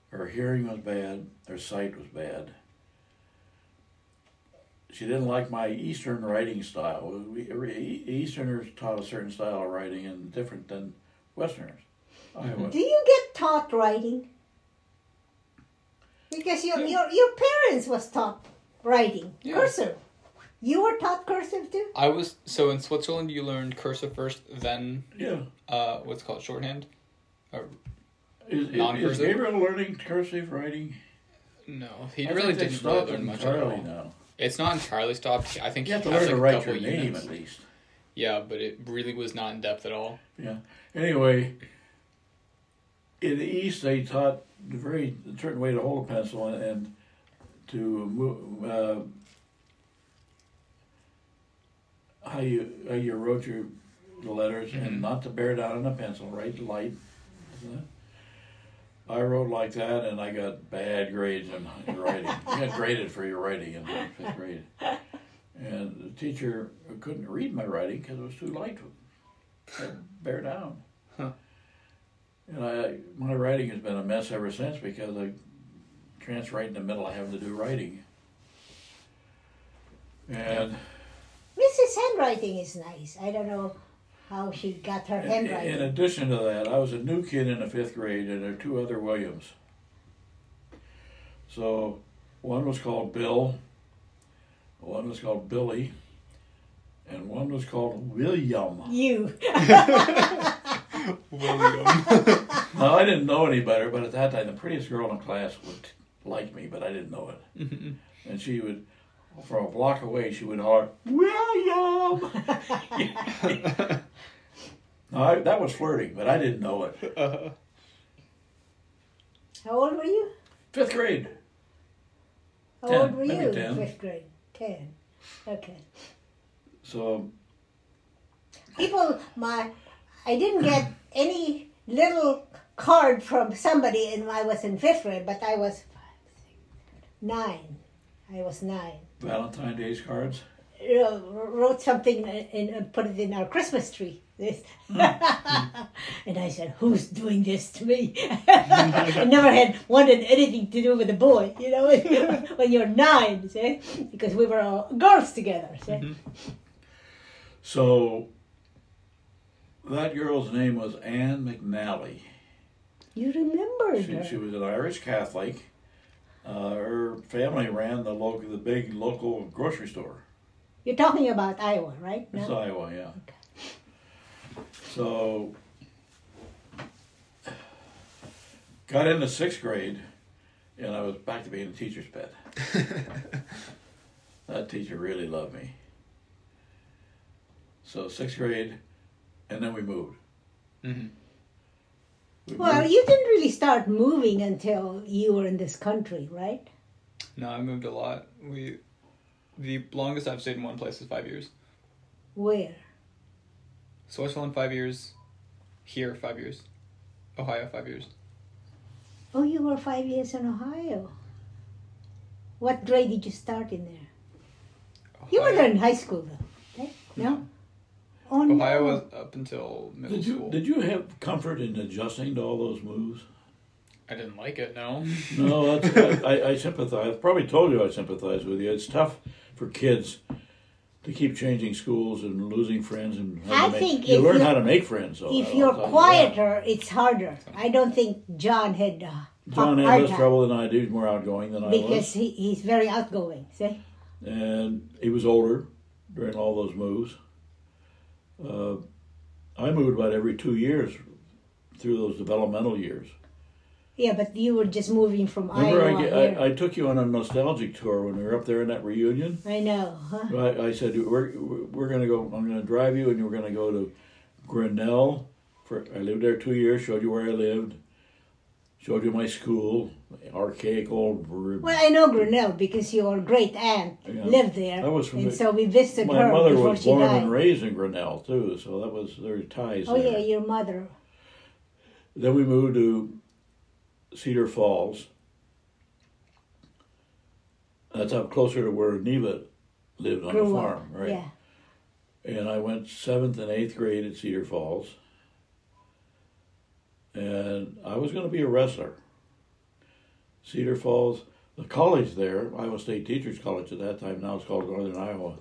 Her hearing was bad, her sight was bad. She didn't like my Eastern writing style. We, we- Easterners taught a certain style of writing and different than Westerners. Iowa. Do you get taught writing? Because your your, your parents was taught writing Yeah. cursive. You were taught cursive too. I was so in Switzerland. You learned cursive first, then Yeah. uh, what's called shorthand. Or, Is, is, is Non-cursive? Gabriel learning cursive writing? no, he I really think they didn't really learn much at entirely now. It's not entirely stopped. I think You have to learn to like, a write your name units. at least. Yeah, but it really was not in depth at all. Yeah. Anyway, in the East, they taught the very a certain way to hold a pencil and, and to move. Uh, how you how you wrote your the letters Mhm. and not to bear down on a pencil, write light. Isn't it? I wrote like that, and I got bad grades in, in writing. you got graded for your writing in fifth grade, and the teacher couldn't read my writing because it was too light. I'd bear down. Huh. And I, my writing has been a mess ever since because I transfer right in the middle of having to do writing. And Mrs. Handwriting is nice. I don't know how she got her in, handwriting. in addition to that, I was a new kid in the fifth grade, and there were two other Williams. So one was called Bill, one was called Billy, and one was called William. you. William. Now I didn't know any better, but at that time the prettiest girl in class would like me, but I didn't know it. And she would from a block away, she would holler, William! no, I, that was flirting, but I didn't know it. Uh, How old were you? Fifth grade. How Ten, old were you? ten. Fifth grade. Ten. Okay. So People, my, I didn't get any little card from somebody and I was in fifth grade, but I was five, six, nine. I was nine. Valentine's Day cards. uh, wrote something and, and put it in our Christmas tree. This, Hmm. and I said, "Who's doing this to me?" I never had wanted anything to do with a boy, you know, when you're nine, see, because we were all girls together. See? Mm-hmm. So that girl's name was Anne McNally. You remember She, her? she was an Irish Catholic. Uh, her family ran the local, the big local grocery store. You're talking about Iowa, right? It's No? Iowa, yeah. So got into sixth grade, and I was back to being a teacher's pet. that teacher really loved me. So sixth grade, and then we moved. mhm. We Well, you didn't really start moving until you were in this country, right? No, I moved a lot. We, the longest I've stayed in one place is five years. Where? Switzerland five years, here five years, Ohio five years. Oh, you were five years in Ohio. What grade did you start in there? You were there in high school, though. right? No. Oh no. Ohio was up until middle did you school. did you have comfort in adjusting to all those moves? I didn't like it. No. No, that's, I, I sympathize. I probably told you I sympathize with you. It's tough for kids to keep changing schools and losing friends and how to I make- think you learn how to make friends. Though, if you're tell that. quieter, it's harder. I don't think John had uh, John had less trouble than I do. He's more outgoing than I because was, he, he's very outgoing. See? and he was older during all those moves. Uh, I moved about every two years through those developmental years. Yeah, but you were just moving from Remember, Iowa. I, here. I, I took you on a nostalgic tour when we were up there in that reunion. I know, huh? I, I said we're we're gonna go. I'm gonna drive you, and we're gonna go to Grinnell. For I lived there two years. Showed you where I lived. Showed you my school, archaic old. r- Well, I know Grinnell because your great aunt Yeah. lived there, That was from and the- so we visited my her mother before was she born died. and raised in Grinnell too, so that was there were ties oh there. yeah, your mother. Then we moved to Cedar Falls. That's up closer to where Neva lived on the farm, up. right? Yeah. and I went seventh and eighth grade at Cedar Falls. And I was going to be a wrestler. Cedar Falls, the college there, Iowa State Teachers College at that time, now it's called Northern Iowa,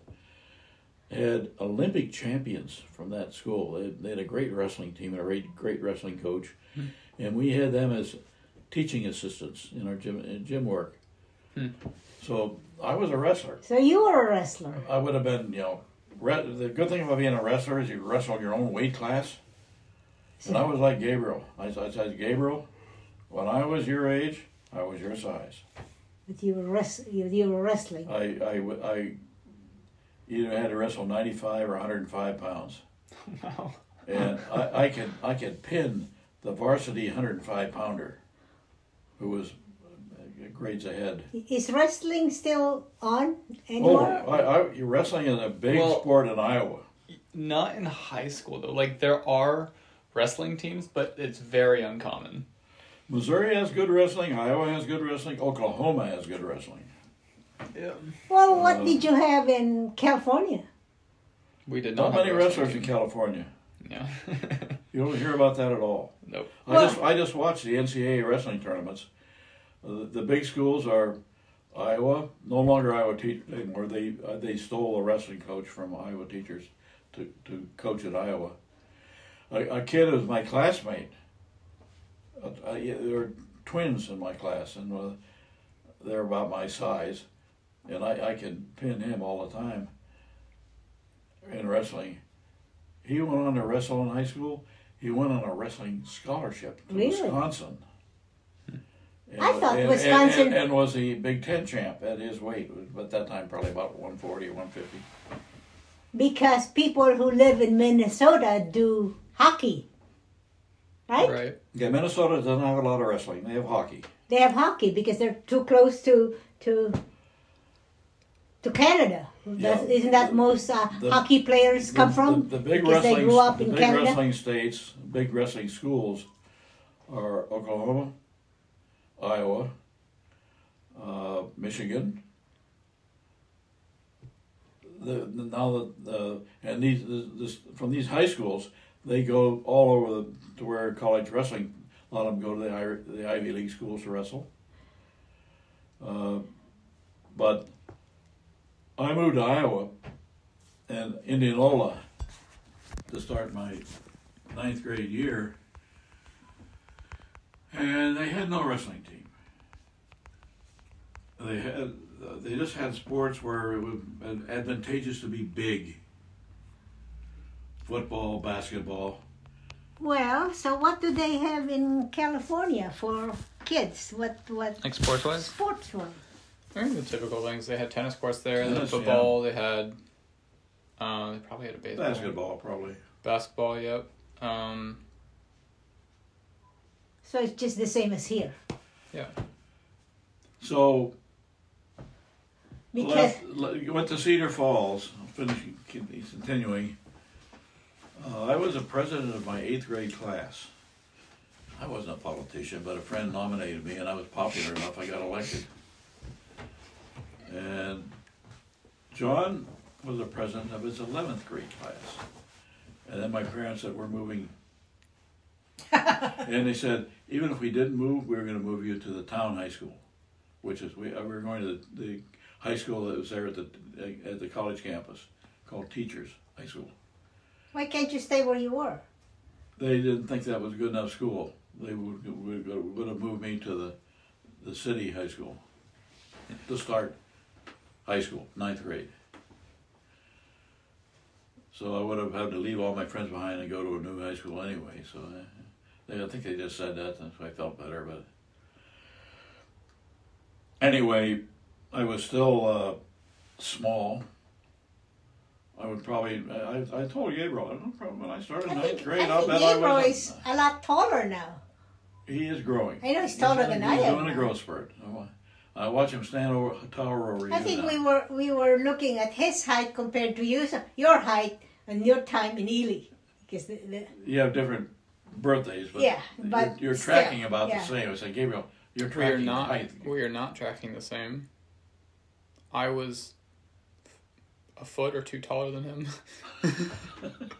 had Olympic champions from that school. They had, they had a great wrestling team and a great, great wrestling coach. And we had them as teaching assistants in our gym, in gym work. Hmm. So I was a wrestler. So you were a wrestler. I would have been, you know, re- the good thing about being a wrestler is you wrestle your own weight class. And I was like Gabriel. I, I said, Gabriel, when I was your age, I was your size. But you were wrest- you, you were wrestling. I, I, I either had to wrestle 95 or 105 pounds. wow. And I, I could I could pin the varsity 105 pounder who was uh, grades ahead. Is wrestling still on Oh, anymore? I, I, wrestling is a big Well- sport in Iowa. Not in high school though. Like there are wrestling teams, but it's very uncommon. Missouri has good wrestling. Iowa has good wrestling. Oklahoma has good wrestling. Yeah. well, what uh, did you have in California? We did Not not. many wrestlers wrestling. in California. Yeah. You don't hear about that at all. nope. I Well- just I just watched the NCAA wrestling tournaments. Uh, the, the big schools are Iowa, no longer Iowa teachers anymore. They uh, they stole a wrestling coach from Iowa teachers to, to coach at Iowa. A, a kid who was my classmate. Uh, uh, there were twins in my class, and uh, they're about my size, and I, I can pin him all the time in wrestling. He went on to wrestle in high school. He went on a wrestling scholarship to Really? Wisconsin. And, I thought and- Wisconsin- and, and, was the Big Ten champ at his weight, but at that time probably about 140, 150. because people who live in Minnesota do hockey, right? Right. Yeah, Minnesota doesn't have a lot of wrestling. They have hockey. They have hockey because they're too close to to to Canada. Yeah. Isn't that most uh, The- hockey players come the, from? The, the big because they wrestling, grew up the in big Canada. wrestling states, big wrestling schools, are Oklahoma, Iowa, uh, Michigan. The, the now the, the and these this, this, from these high schools they go all over the, to where college wrestling. A lot of them go to the the Ivy League schools to wrestle. Uh, but I moved to Iowa and Indianola to start my ninth grade year, and they had no wrestling team. They had they just had sports where it was advantageous to be big. Football, basketball. Well, so what do they have in California for kids? What what Like sports wise? sports one? I think the typical things. They had tennis courts there, they had Tennis, football, they had um they probably had a baseball. Basketball, probably. Basketball, yep. Um So it's just the same as here. yeah. So Because left, le- went to Cedar Falls. I'm finishing, continuing. Uh, I was a president of my eighth grade class. I wasn't a politician, but a friend nominated me, and I was popular enough. I got elected. And John was the president of his eleventh grade class. And then my parents said, "We're moving." and they said, even if we didn't move, we were going to move you to the town high school, which is we, uh, we were going to the, the high school that was there at the at the college campus called Teachers High School. Why can't you stay where you were? They didn't think that was good enough school. They would would, would have moved me to the the city high school to start high school, ninth grade. So I would have had to leave all my friends behind and go to a new high school anyway. So I, they, I think they just said that, and so I felt better. But anyway, I was still uh, small. I would probably. I, I told Gabriel. I don't know, when I started I ninth think, grade, I I'll think bet I Gabriel was. is a lot taller now. He is growing. I know he's taller He's than doing- I He's doing a growth spurt. I watch him stand over tower over I you think now. we were we were looking at his height compared to you, your height and your time in Ely, because the, the, You have different birthdays, but Yeah, you're- but you're, still, tracking about yeah. the same. I said, Gabriel, you're We are tracking not we are not tracking the same. I was a foot or two taller than him.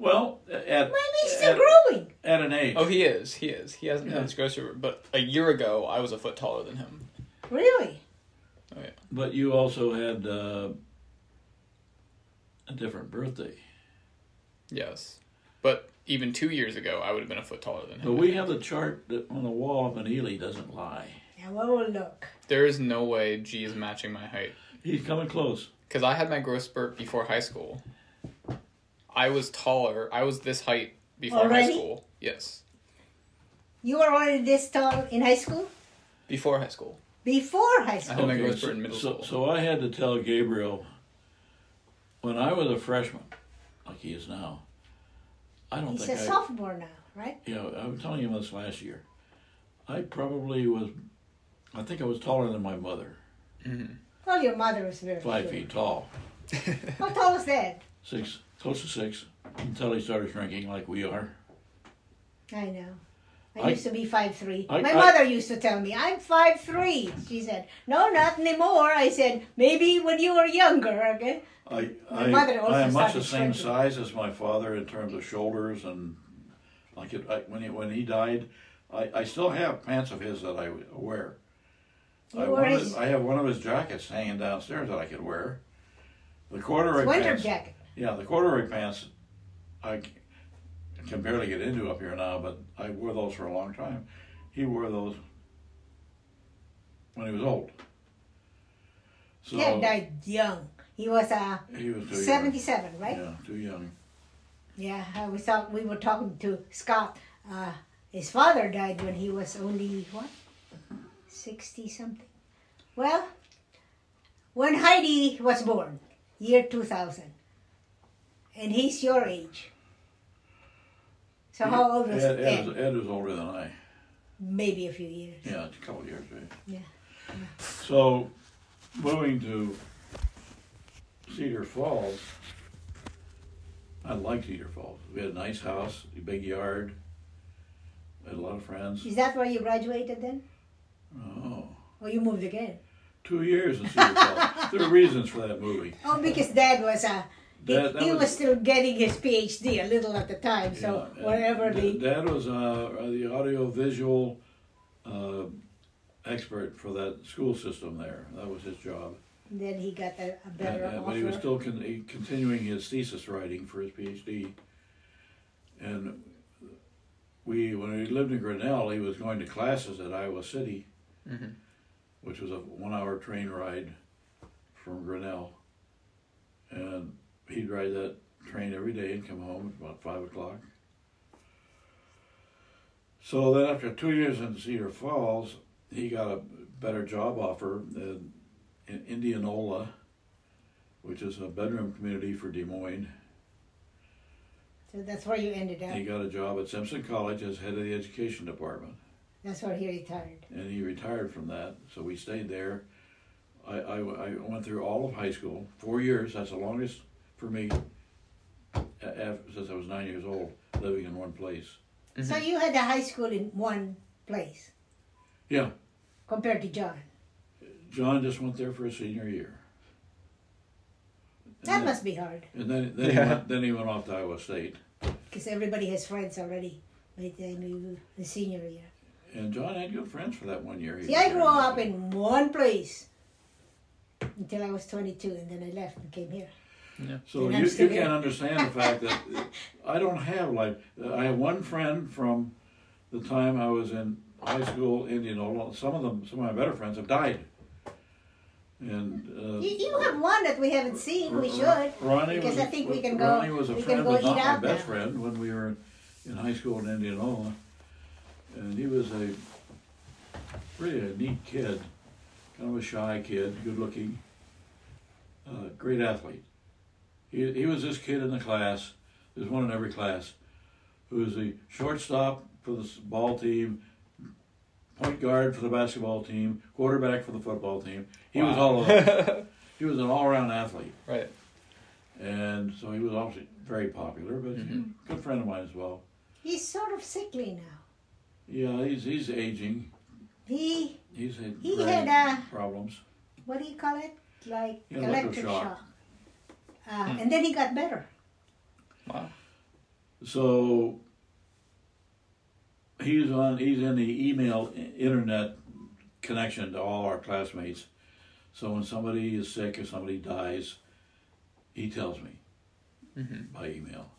Well, at maybe he's still at, growing. at an age. oh, he is. He is. He hasn't Yeah. had his grocery, but a year ago I was a foot taller than him. Really? Oh yeah. But you also had uh, a different birthday. Yes, but even two years ago I would have been a foot taller than him. But we have the chart that on the wall up in Ely doesn't lie. Yeah, well, we'll look. There is no way G is matching my height He's coming close. Because I had my growth spurt before high school. I was taller. I was this height before high school. Yes, You were already this tall in high school? before high school. Before high I school? had my growth so, spurt in middle so, school. so I had to tell Gabriel when I was a freshman, like he is now. I don't He's a think I, sophomore now, right? you know, I was telling him this last year. I probably was, I think I was taller than my mother, mm-hmm. Well, your mother was very five feet tall, How tall was Dad? six, close to six, until he started shrinking like we are. I know. I, I- used to be five three. I- My I- mother used to tell me, I'm five three. She said, No, not anymore. I said, Maybe when you were younger, okay? I, My I, mother also I am much the same shrinking. size as my father in terms of shoulders and like it, I, when he when he died, I, I still have pants of his that I wear. I, his- I have one of his jackets hanging downstairs that I could wear. The corduroy Winter pants. jacket. Yeah, the corduroy pants. I can barely get into up here now, but I wore those for a long time. He wore those when he was old. So Dad died young. He was uh, he was too young. 77, right? Yeah, too young. Yeah, was thought we were talking to Scott. Uh, his father died when he was only what, 60 something. Well, when Heidi was born, year 2000, and he's your age. So how old was Ed, Ed, Ed? was, Ed was older than I. Maybe a few years. Yeah, it's a couple years, right? Yeah. So, moving to Cedar Falls, I like Cedar Falls. We had a nice house, a big yard, had a lot of friends. Is that where you graduated then? Oh, Well, you moved again? two years in Cedar Falls. There are reasons for that movie. Oh, because Dad was uh, he, Dad- he was- was, still getting his PhD a little at the time. So Yeah, and whatever the Dad was uh, the audio-visual uh, expert for that school system there. That was his job. then he got a, a better and- offer. but he was still con- he continuing his thesis writing for his PhD. And we, when we lived in Grinnell, he was going to classes at Iowa City, Mhm. which was a one-hour train ride from Grinnell. And he'd ride that train every day and come home at about five o'clock. So then, after two years in Cedar Falls, he got a better job offer in, in Indianola, which is a bedroom community for Des Moines. so that's where you ended up. He got a job at Simpson College as head of the education department, That's where he retired. and he retired from that. So we stayed there. I, I, I went through all of high school, four years. That's the longest for me a- since I was nine years old, living in one place. Mm-hmm. So you had a high school in one place Yeah, compared to John. John just went there for his senior year. And That then, must be hard and then, then, he went, then he went off to Iowa State. because everybody has friends already by the time you the senior year. And John had good friends for that one year. he See, I grew up in one place until I was 22, and then I left and came here. Yeah. So you, you can't understand the fact that I don't have like I have one friend from the time I was in high school, in Indianola. Some of them, some of my better friends, have died. And uh, You, you have one that we haven't seen. We R- should. Ronnie because was, I think we can go- Ronnie was a we friend, but not my out best now. friend when we were in high school in Indianola. And he was a really a neat kid, kind of a shy kid, good looking, uh, great athlete. He, he was this kid in the class, there's one in every class, who was the shortstop for the ball team, point guard for the basketball team, quarterback for the football team. He was all of those. He was an all-around athlete. Right. And so he was obviously very popular, but Mhm. good friend of mine as well. He's sort of sickly now. Yeah, he's he's aging. He He's had He had, uh, problems. what do you call it? Like Yeah, electric electroshock. shock. Uh, And then he got better. Wow. So he's on. He's in the email internet connection to all our classmates. So when somebody is sick or somebody dies, he tells me Mhm. by email.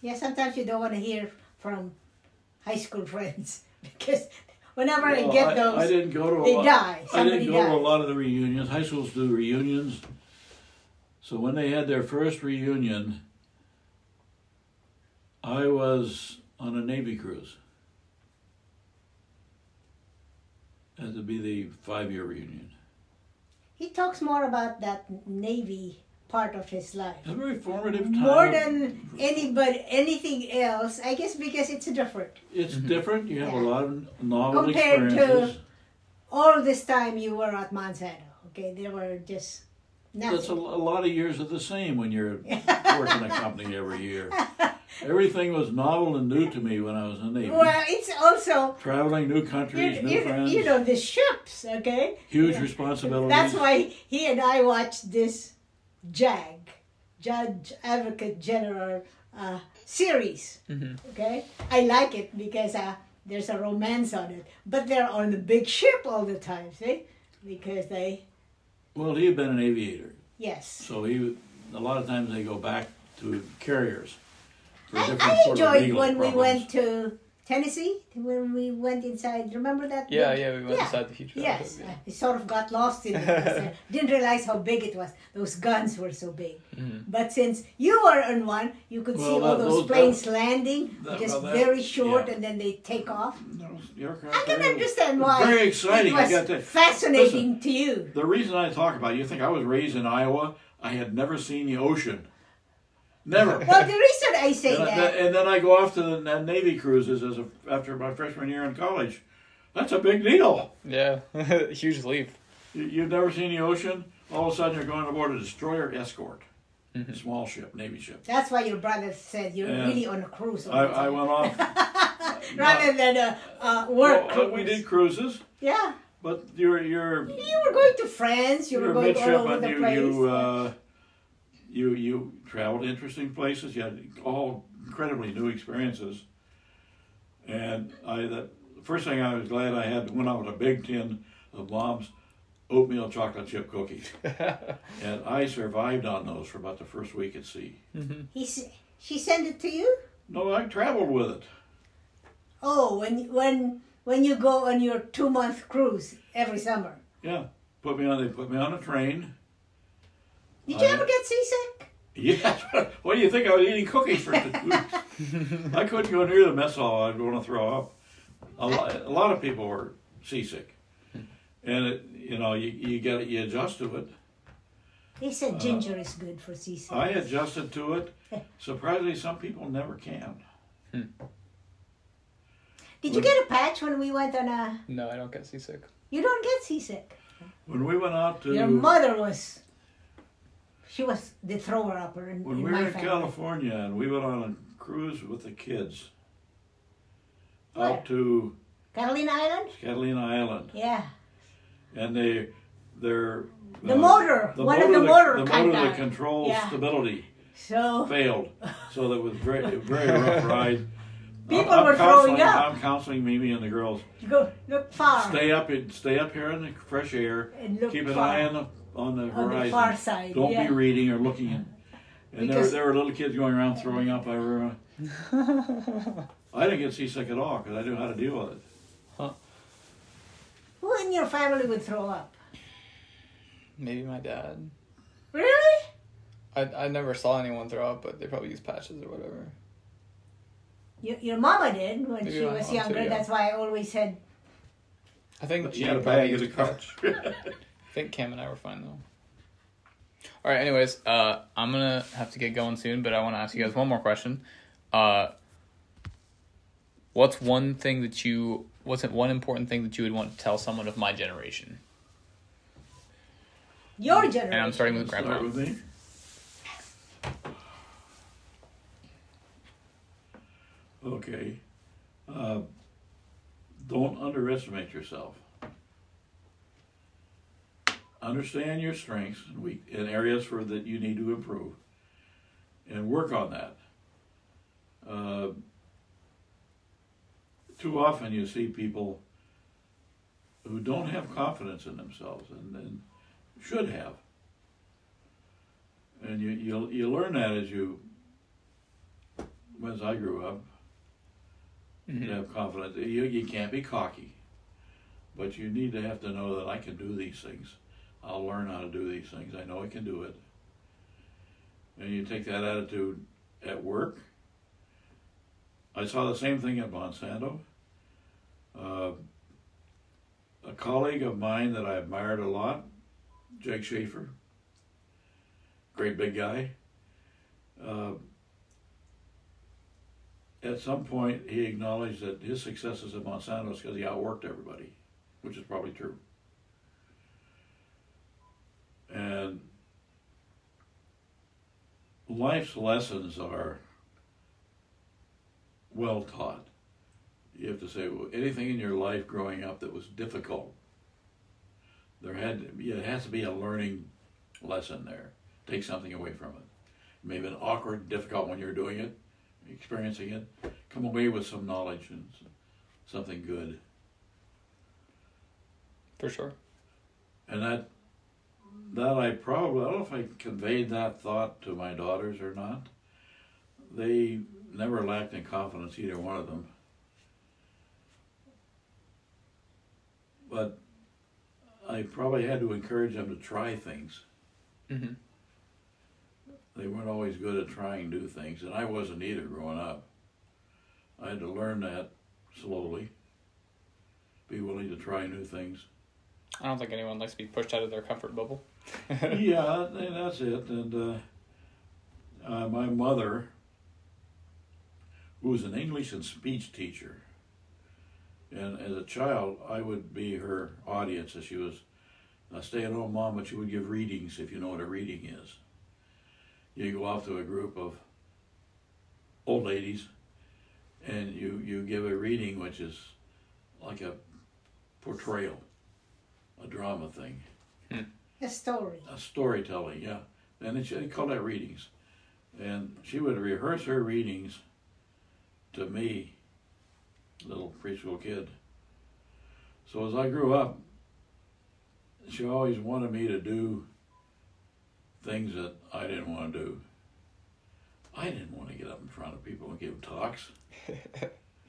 Yeah, sometimes you don't want to hear from high school friends because whenever I Well, get those, I didn't go to a they lot. die. I didn't go to a lot of the reunions. High schools do reunions. So when they had their first reunion, I was on a Navy cruise. Had to be the five-year reunion. He talks more about that Navy part of his life. It's a very formative time. More than anybody, anything else, I guess because it's different. It's Mhm. different. You have a lot of novel Compared to- All this time you were at Monsanto, okay? There were just nothing. That's a, a lot of years of the same when you're working a company every year. Everything was novel and new to me when I was in the Navy. Well, it's also Traveling new you, countries, new you, friends, you know the ships, okay? huge Yeah. responsibilities. That's why he and I watched this JAG, Judge Advocate General uh, series. Mhm. Okay, I like it because uh, there's a romance on it, but they're on the big ship all the time, see? Because they, Well, he had been an aviator, yes. so he a lot of times they go back to carriers for I, I enjoyed legal when we went to Tennessee when we went inside. Remember that? Yeah, big- yeah, we went Yeah. inside the future. Yes, Yeah. I sort of got lost in it. didn't realize how big it was. Those guns were so big. Mhm. But since you were on one, you could see Well, all those those- planes landing, that- just well, that- very short, yeah. and then they take off. I can understand why. Very exciting. It was I got that. fascinating to you. The reason I talk about it, you think I was raised in Iowa. I had never seen the ocean. Never. Well, the reason I say and, I- that, and then I go off to the Navy cruises as a, after my freshman year in college. That's a big deal. Yeah, huge leap. You, you've never seen the ocean. All of a sudden, you're going aboard a destroyer escort, Mm-hmm. a small ship, Navy ship. that's why your brother said you're Yeah. really on a cruise. I, I went off. Rather than a uh, work Well, uh, cruise. we did cruises, Yeah. but you're you're You were going to France. You you're were going all over the You place. you uh, you you traveled interesting places. You had all incredibly new experiences. And I the first thing I was glad I had went out with a big tin of mom's oatmeal chocolate chip cookies, and I survived on those for about the first week at sea. Mm-hmm. He, s- she sent it to you. No, I traveled with it. Oh, when when when you go on your two month cruise every summer. Yeah, put me on. They put me on a train. Did you I- ever get seasick? Yeah. what do you think? I was eating cookies for two weeks. I couldn't go near the mess hall. I'd want to throw up. A lot, a lot of people were seasick, and it, you know, you you get you adjust to it. They said ginger is good for seasick. Uh, I adjusted to it. Surprisingly, some people never can. Did you get a patch when we went on a? No, I don't get seasick. You don't get seasick. When we went out to Your mother was. She was the thrower upper in, when in we were in family. California and we went on a cruise with the kids Where? out to Catalina Island. Catalina Island, Yeah. and they they're The uh, motor, one of the motor the motor that controls yeah. stability So failed, so that was very very rough ride. People I'm were throwing up. I'm counseling Mimi and the girls. go look far Stay up, in, stay up here in the fresh air. and look Keep an far eye on the on the on horizon. the far side. Don't yeah. be reading or looking. In. And there, Because- there were little kids going around throwing up. I remember. I didn't get seasick at all because I knew how to deal with it. Who in your family would throw up? Maybe my dad. Really? I, I never saw anyone throw up, but they probably use patches or whatever. Your, your mama did when Maybe she was younger. too, yeah. That's why I always said, I think But she had a bag in the used car. patch. I think Cam and I were fine though. All right. Anyways, uh, I'm gonna have to get going soon, but I want to ask you guys one more question. Uh, what's one thing that you? What's it one important thing that you would want to tell someone of my generation? your generation. And I'm starting with Start Grandpa. with me. Okay. Uh, don't underestimate yourself. Understand your strengths and weak and areas for that you need to improve, and work on that. Uh, too often you see people who don't have confidence in themselves and, and should have. And you, you, you learn that as you, as I grew up, Mhm. to have confidence. You, you can't be cocky, but you need to have to know that I can do these things. I'll learn how to do these things. I know I can do it. And you take that attitude at work. I saw the same thing at Monsanto. Uh, a colleague of mine that I admired a lot, Jake Schaefer, great big guy. Uh, at some point, he acknowledged that his successes at Monsanto was because he outworked everybody, which is probably true. And life's lessons are well taught. You have to say well, anything in your life growing up that was difficult. There had to, yeah, it has to be a learning lesson there. Take something away from it. It Maybe an awkward, difficult when you're doing it, experiencing it. Come away with some knowledge and something good. For sure. And that that I probably, I don't know if I conveyed that thought to my daughters or not. They never lacked in confidence, either one of them. But I probably had to encourage them to try things. Mm-hmm. They weren't always good at trying new things, and I wasn't either growing up. I had to learn that slowly, be willing to try new things. I don't think anyone likes to be pushed out of their comfort bubble. yeah, that's it. And uh, uh, my mother, who was an English and speech teacher, and as a child, I would be her audience as she was a stay-at-home mom, but she would give readings, if you know what a reading is. You go off to a group of old ladies, and you, you give a reading, which is like a portrayal, a drama thing A story. a storytelling, yeah. And they, they call that readings. And she would rehearse her readings to me, little preschool kid. So as I grew up, she always wanted me to do things that I didn't want to do. I didn't want to get up in front of people and give talks.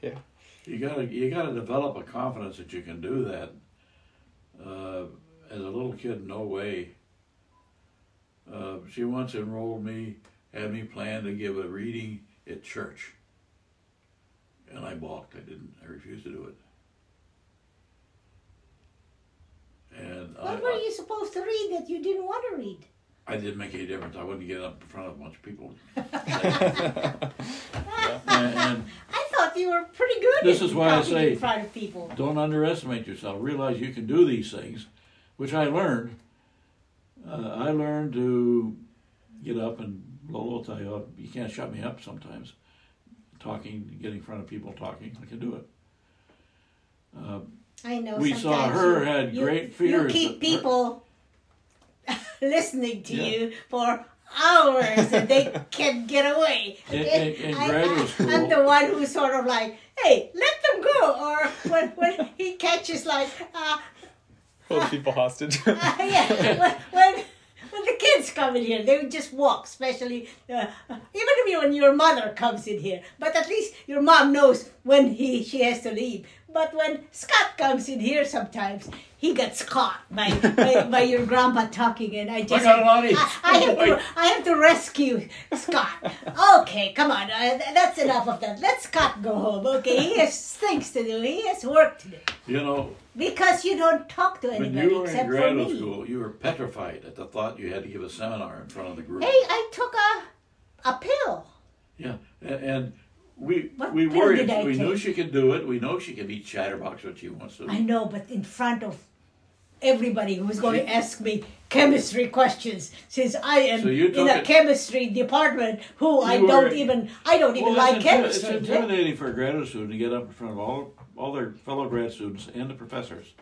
Yeah. You gotta you gotta develop a confidence that you can do that. Uh, as a little kid, no way. Uh, she once enrolled me, had me plan to give a reading at church. And I balked. I didn't. I refused to do it. And I, What were I, you supposed to read that you didn't want to read? I didn't make any difference. I wouldn't get up in front of a bunch of people. I And, and thought you were pretty good This at is why I say- in front of people. don't underestimate yourself. Realize you can do these things, which I learned. Uh, I learned to get up and Lolo will tell you, "Oh, you can't shut me up sometimes. Talking, getting in front of people talking, I can do it. Uh, I know. we saw her you- had you- great You fears, keep but her- people listening to Yeah. you for hours and they can't get away. In- in- in I, graduate I, school- I'm the one who's sort of like, hey, let them go. Or when, when he catches like, uh, Hold people hostage. uh, yeah, when, when when the kids come in here, they would just walk. Especially uh, even if when your mother comes in here, but at least your mom knows when he she has to leave. But when Scott comes in here, sometimes he gets caught by by, by your grandpa talking, and I just audience. I, I have to. I have to rescue Scott. Okay, come on, uh, that's enough of that. Let Scott go home. Okay, he has things to do. He has work to do. you know, Because you don't talk to when anybody you were in except for graduate me. school, you were petrified at the thought you had to give a seminar in front of the group. Hey, I took a a pill. Yeah, and, and we What we pill worried. did I We knew take? she could do it. We know she can eat chatterbox what she wants to. I know, but in front of everybody who's going to ask me chemistry questions, since I am So in a it- chemistry department, who I You don't even I don't even Well, like it's, chemistry. it's intimidating for a graduate student to get up in front of all all their fellow grad students and the professors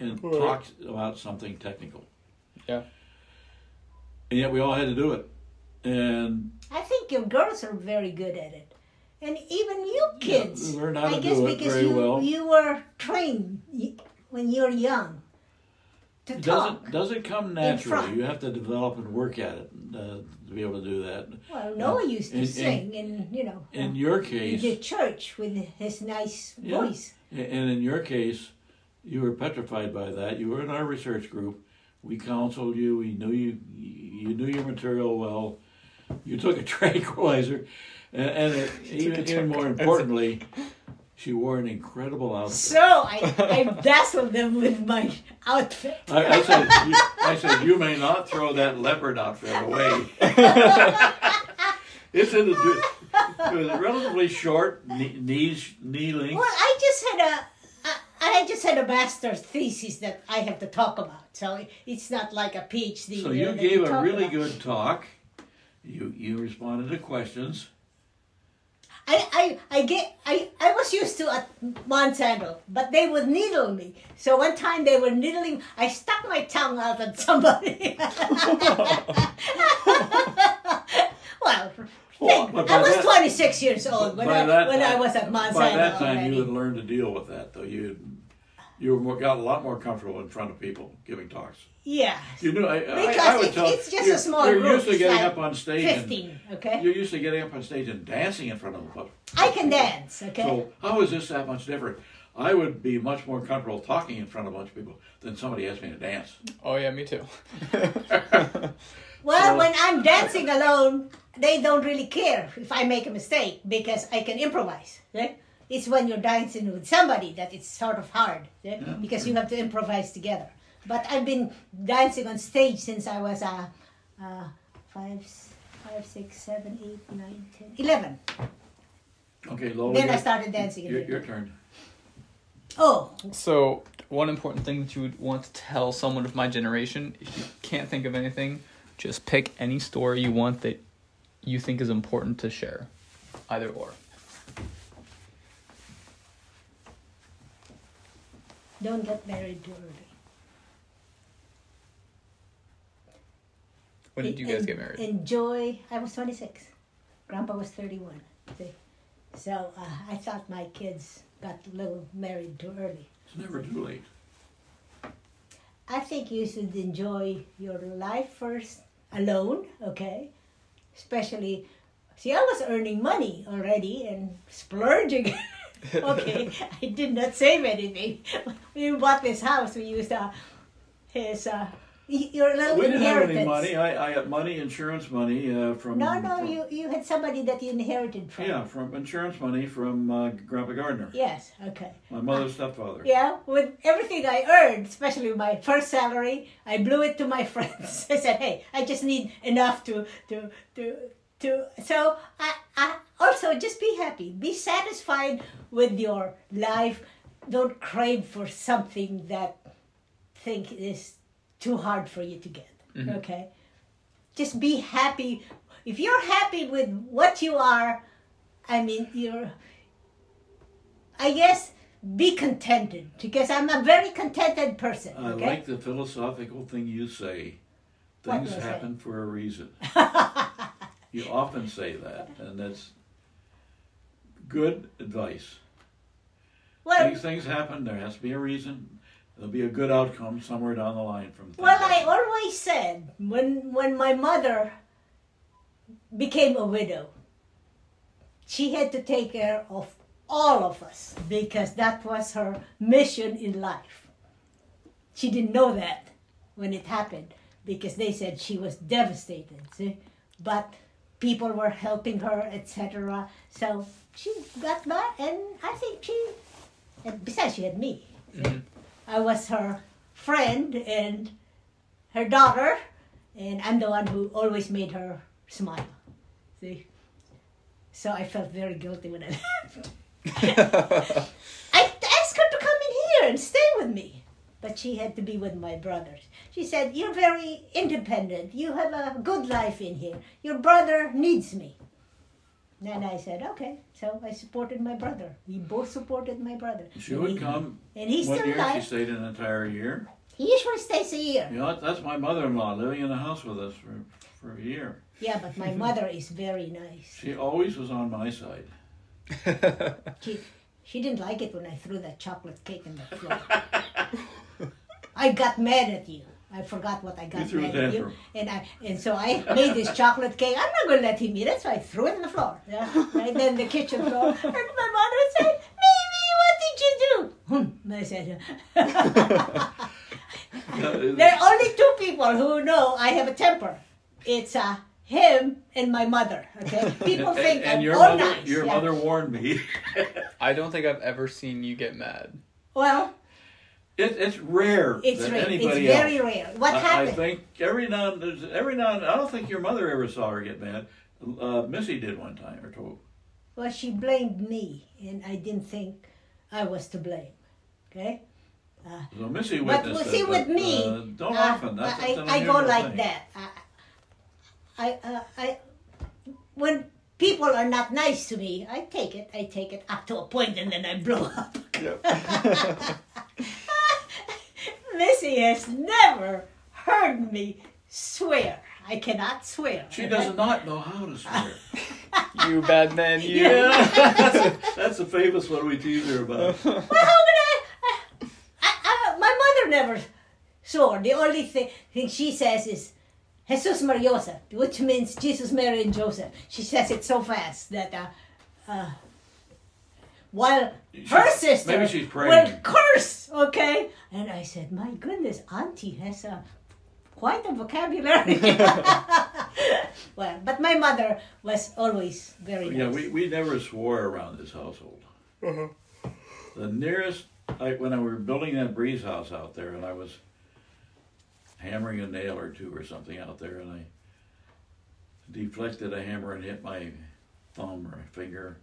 and talk about something technical. Yeah. And yet we all had to do it. And I think your girls are very good at it. And even you kids, how I guess because you, well. you were trained when you're young to it talk. doesn't doesn't come naturally. You have to develop and work at it uh, to be able to do that. well, Noah used to in- sing, and you know, In your in case, the church with his nice Yeah. voice. And in your case, you were petrified by that. You were in our research group. We counseled you. We knew you. You knew your material well. You took a tranquilizer, and, and it, even, even more importantly, she wore an incredible outfit. So I, I dazzled them with my outfit. I, I said, you, I said, you may not throw that leopard outfit away. it's in the, it was relatively short, knee, knees, knee length. Well, I just had a, I, I just had a master's thesis that I have to talk about. So it's not like a PhD. So you you gave a really about. good talk. You you responded to questions. I, I, I get I, I was used to at Monsanto, but they would needle me. So one time they were needling I stuck my tongue out at somebody. well, Well, think, I was that- 26 years old when, I, that when I was at Monsanto By that time, already. you had learned to deal with that, though. You you were more, got a lot more comfortable in front of people giving talks. yeah, You knew. I, I, Because I would it's- tell it's just a you're, small You're group, used to getting like up on stage. And, 15, okay? you're used to getting up on stage and dancing in front of the public. I can dance, okay? So how is this that much different? I would be much more comfortable talking in front of a bunch of people than somebody asked me to dance. Oh yeah, me too. Well, So- when I'm dancing alone, they don't really care if I make a mistake because I can improvise. Right? It's when you're dancing with somebody that it's sort of hard right? Yeah. because you have to improvise together. But I've been dancing on stage since I was uh, uh, five, five, six, seven, eight, nine, ten, eleven. Okay, Lola. Then I started dancing Your, your turn. Oh, So, one important thing that you would want to tell someone of my generation, if you can't think of anything, just pick any story you want that you think is important to share. Either or. Don't get married too early. When did you guys En- get married? Enjoy. I was 26. Grandpa was 31. See? So uh, I thought my kids got a little married too early. It's never too late. I think you should enjoy your life first alone, okay? Especially, see, I was earning money already and splurging. okay, I did not save anything. When we bought this house, we used uh, his, uh, y- your little We didn't have any money. I, I had money, insurance money uh, from. No, no, from- you, you had somebody that you inherited from. Yeah, from insurance money from uh, Grandpa Gardner, Yes, okay. my mother's stepfather. Yeah, with everything I earned, especially my first salary, I blew it to my friends. I said, "Hey, I just need enough to to to to." So I, I also just be happy, be satisfied with your life. Don't crave for something that think is too hard for you to get. Mm-hmm. Okay, just be happy. If you're happy with what you are, I mean, you're I guess be contented because I'm a very contented person. I Okay. like the philosophical thing you say. Things I happen for a reason. you often say that, and that's good advice. well, Things things happen. There has to be a reason. There'll be a good outcome somewhere down the line from. well, I always said when when my mother became a widow, she had to take care of all of us because that was her mission in life. She didn't know that when it happened because they said she was devastated. See? But people were helping her, etc. So she got by, and I think she, and besides, she had me. see? I was her friend and her daughter, and I'm the one who always made her smile. See? So I felt very guilty when I left. I asked her to come in here and stay with me, but she had to be with my brothers. She said, You're very independent. You have a good life in here. Your brother needs me. And I said, Okay. So I supported my brother. We both supported my brother. She And would he- come. And he's One still year she stayed an entire year. He usually stays a year. You know, that's my mother-in-law living in the house with us for, for a year. Yeah, but my mother is very nice. She always was on my side. She, she didn't like it when I threw that chocolate cake on the floor. I got mad at you. I forgot what I got You threw a you, tantrum. and I and so I made this chocolate cake. I'm not gonna let him eat it, so I threw it on the floor. Yeah, right then the kitchen floor, and my mother said, "Baby, what did you do?" Hmm. I said, "There are only two people who know I have a temper. It's uh him and my mother. Okay, people and, think and I'm your all mother, nice. your yeah. mother warned me. I don't think I've ever seen you get mad. Well, it, it's rare it's that rare. It's anybody very else. rare. What I, I think every now and there's every now and I don't think your mother ever saw her get mad. Uh, Missy did one time or two. Well, she blamed me, and I didn't think I was to blame. Okay? So Missy But witnessed well, see, it, with but, me, uh, don't uh, often. That's, I, I go like thing. that. I, I, uh, I, when people are not nice to me, I take it. I take it up to a point, and then I blow up. Missy has never heard me swear. I cannot swear. She does not know how to swear. You bad man, you. yeah, that's, a, that's a famous one we tease her about. Well, how can I, I, I? My mother never swore. The only thing, thing she says is Jesus Mariosa, which means Jesus, Mary, and Joseph. She says it so fast that uh, uh, while She- her sister maybe she's will praying. curse. Okay, and I said, my goodness, Auntie has a quite a vocabulary. well, but my mother was always very Yeah, nice. we, we never swore around this household. Uh-huh. The nearest, like when I were building that breeze house out there, and I was hammering a nail or two or something out there, and I deflected a hammer and hit my thumb or finger.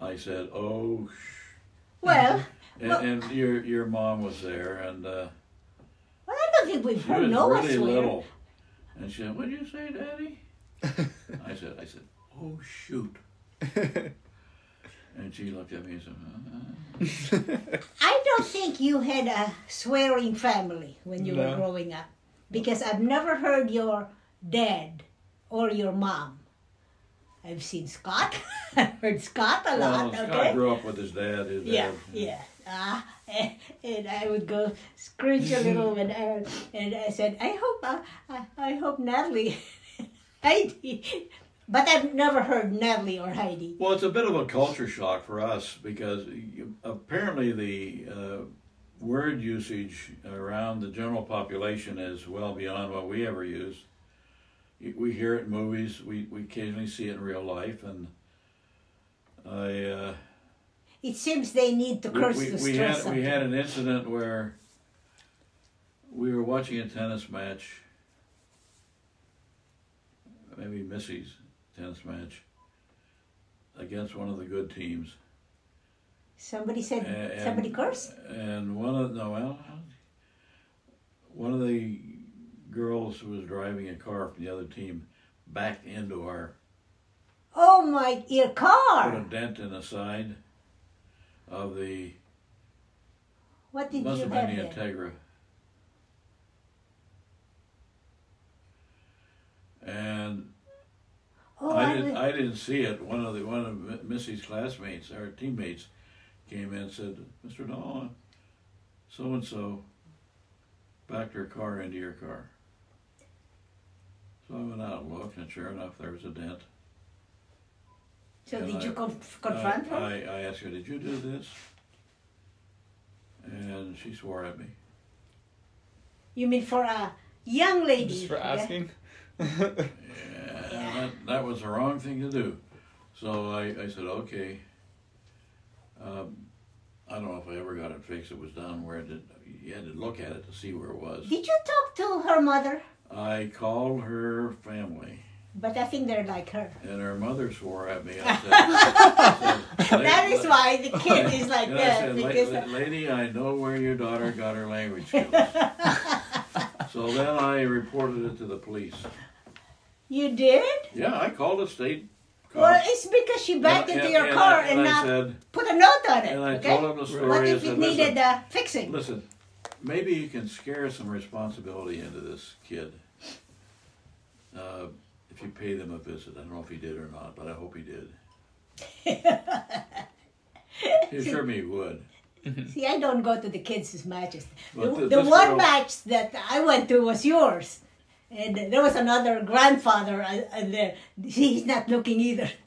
I said, "Oh," sh-" well, and, Well- and your your mom was there, and uh, well, I don't think we've she heard no one really swear. little, and she said, "What did you say, Daddy?" I said, "I said, oh shoot." And she looked at me and said, uh, I don't think you had a swearing family when you were growing up, because I've never heard your dad or your mom. I've seen Scott. I've heard Scott a Well, lot. Scott okay. grew up with his dad. His Yeah, dad. yeah. Ah, and, and I would go screech a little I, and I said, I hope, uh, I, I hope Natalie, Heidi, but I've never heard Natalie or Heidi. Well, it's a bit of a culture shock for us because apparently the uh, word usage around the general population is well beyond what we ever use. We hear it in movies. We, we occasionally see it in real life, and I. Uh, It seems they need to we, curse we, we stress had something. we had an incident where we were watching a tennis match, maybe Missy's tennis match, against one of the good teams, Somebody said, and, somebody cursed? and one of no well, one of the girls who was driving a car from the other team backed into our Oh my, your car. put a dent in the side of the What did must you have have been the there? Integra. And Oh, I I didn't was- I didn't see it. One of the one of Missy's classmates, our teammates, came in and said, "Mr. Dahl, so and so backed her car into your car." So I went out and looked, and sure enough, there was a dent. so and did I- you conf- confront I, her? I, I asked her, "Did you do this?" And she swore at me. You mean for a young lady? Just for yeah? asking. Yeah, that, that was the wrong thing to do. So I, I said, okay. Um, I don't know if I ever got it fixed. It was down where it did, you had to look at it to see where it was. Did you talk to her mother? I called her family, But I think they're like her. and her mother swore at me. I said, said, That is "La- why the kid is like that. said, "La- because la- lady, I know where your daughter got her language skills. so then I reported it to the police. you did? Yeah, I called the state. Well, it's because she backed And- into and- your and car I, and, not said, put a note on it. And I okay? told him the story. what if it needed uh, fixing? listen, maybe you can scare some responsibility into this kid. Uh, if you pay them a visit, I don't know if he did or not, but I hope he did. He assured me he would. See, I don't go to the kids' matches. But the th- the one girl- match that I went to was yours. And there was another grandfather uh, uh, there. He's not looking either.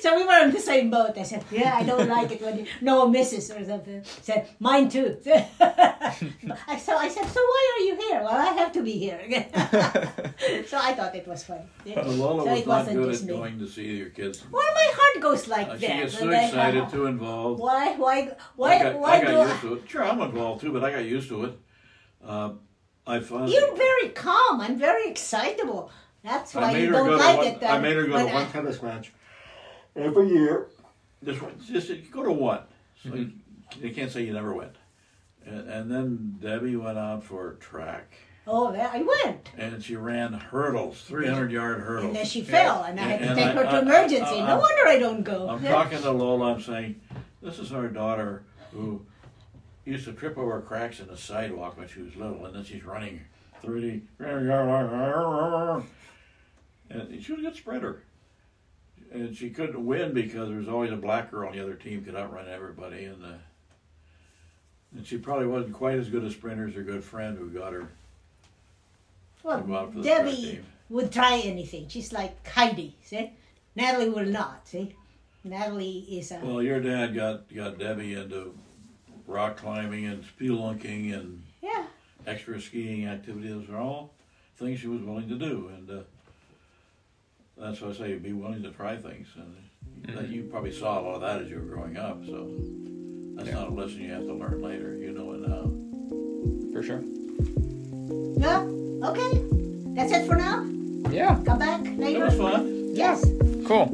so we were on the same boat. I said, "Yeah, I don't like it when you, no one misses or something." He said, "Mine too." I so I said, "So why are you here?" Well, I have to be here. so I thought it was fun. Yeah. Uh, Lola so was it not wasn't good just at me. going to see your kids. Why my heart goes like Uh, that? she gets so when I- excited, too involved. Why? Why? Why? I got, why I do got used to it. Sure, I'm involved too, but I got used to it. Uh, I finally. You're very calm I'm very excitable. That's why you don't go like one- it. I uh, made her go to when one I- tennis match every year. Just, one- just go to one. So Mm-hmm. you, they can't say you never went. And, and then Debbie went out for track, Oh, there I went. and she ran hurdles, three hundred yard hurdles. And then she fell, and I had to And take I- her to I- emergency. I- no I'm- wonder I don't go. I'm Yeah. talking to Lola. I'm saying, this is our daughter who used to trip over cracks in the sidewalk when she was little, and then she's running 30, and she was a good sprinter. And she couldn't win because there was always a black girl on the other team could outrun everybody, and uh, and she probably wasn't quite as good a sprinter as her good friend who got her Well, go out for the Debbie would try anything. She's like Heidi, see? Natalie will not, see? Natalie is a Well, your dad got got Debbie into rock climbing and spelunking and yeah. extra skiing activities. Are all things she was willing to do, and uh, that's why I say be willing to try things. And that you probably saw a lot of that as you were growing up. So that's Yeah. not a lesson you have to learn later. You know it now. For sure. Yeah. Okay. That's it for now. Yeah. Come back That later. was fun. Yes. Cool.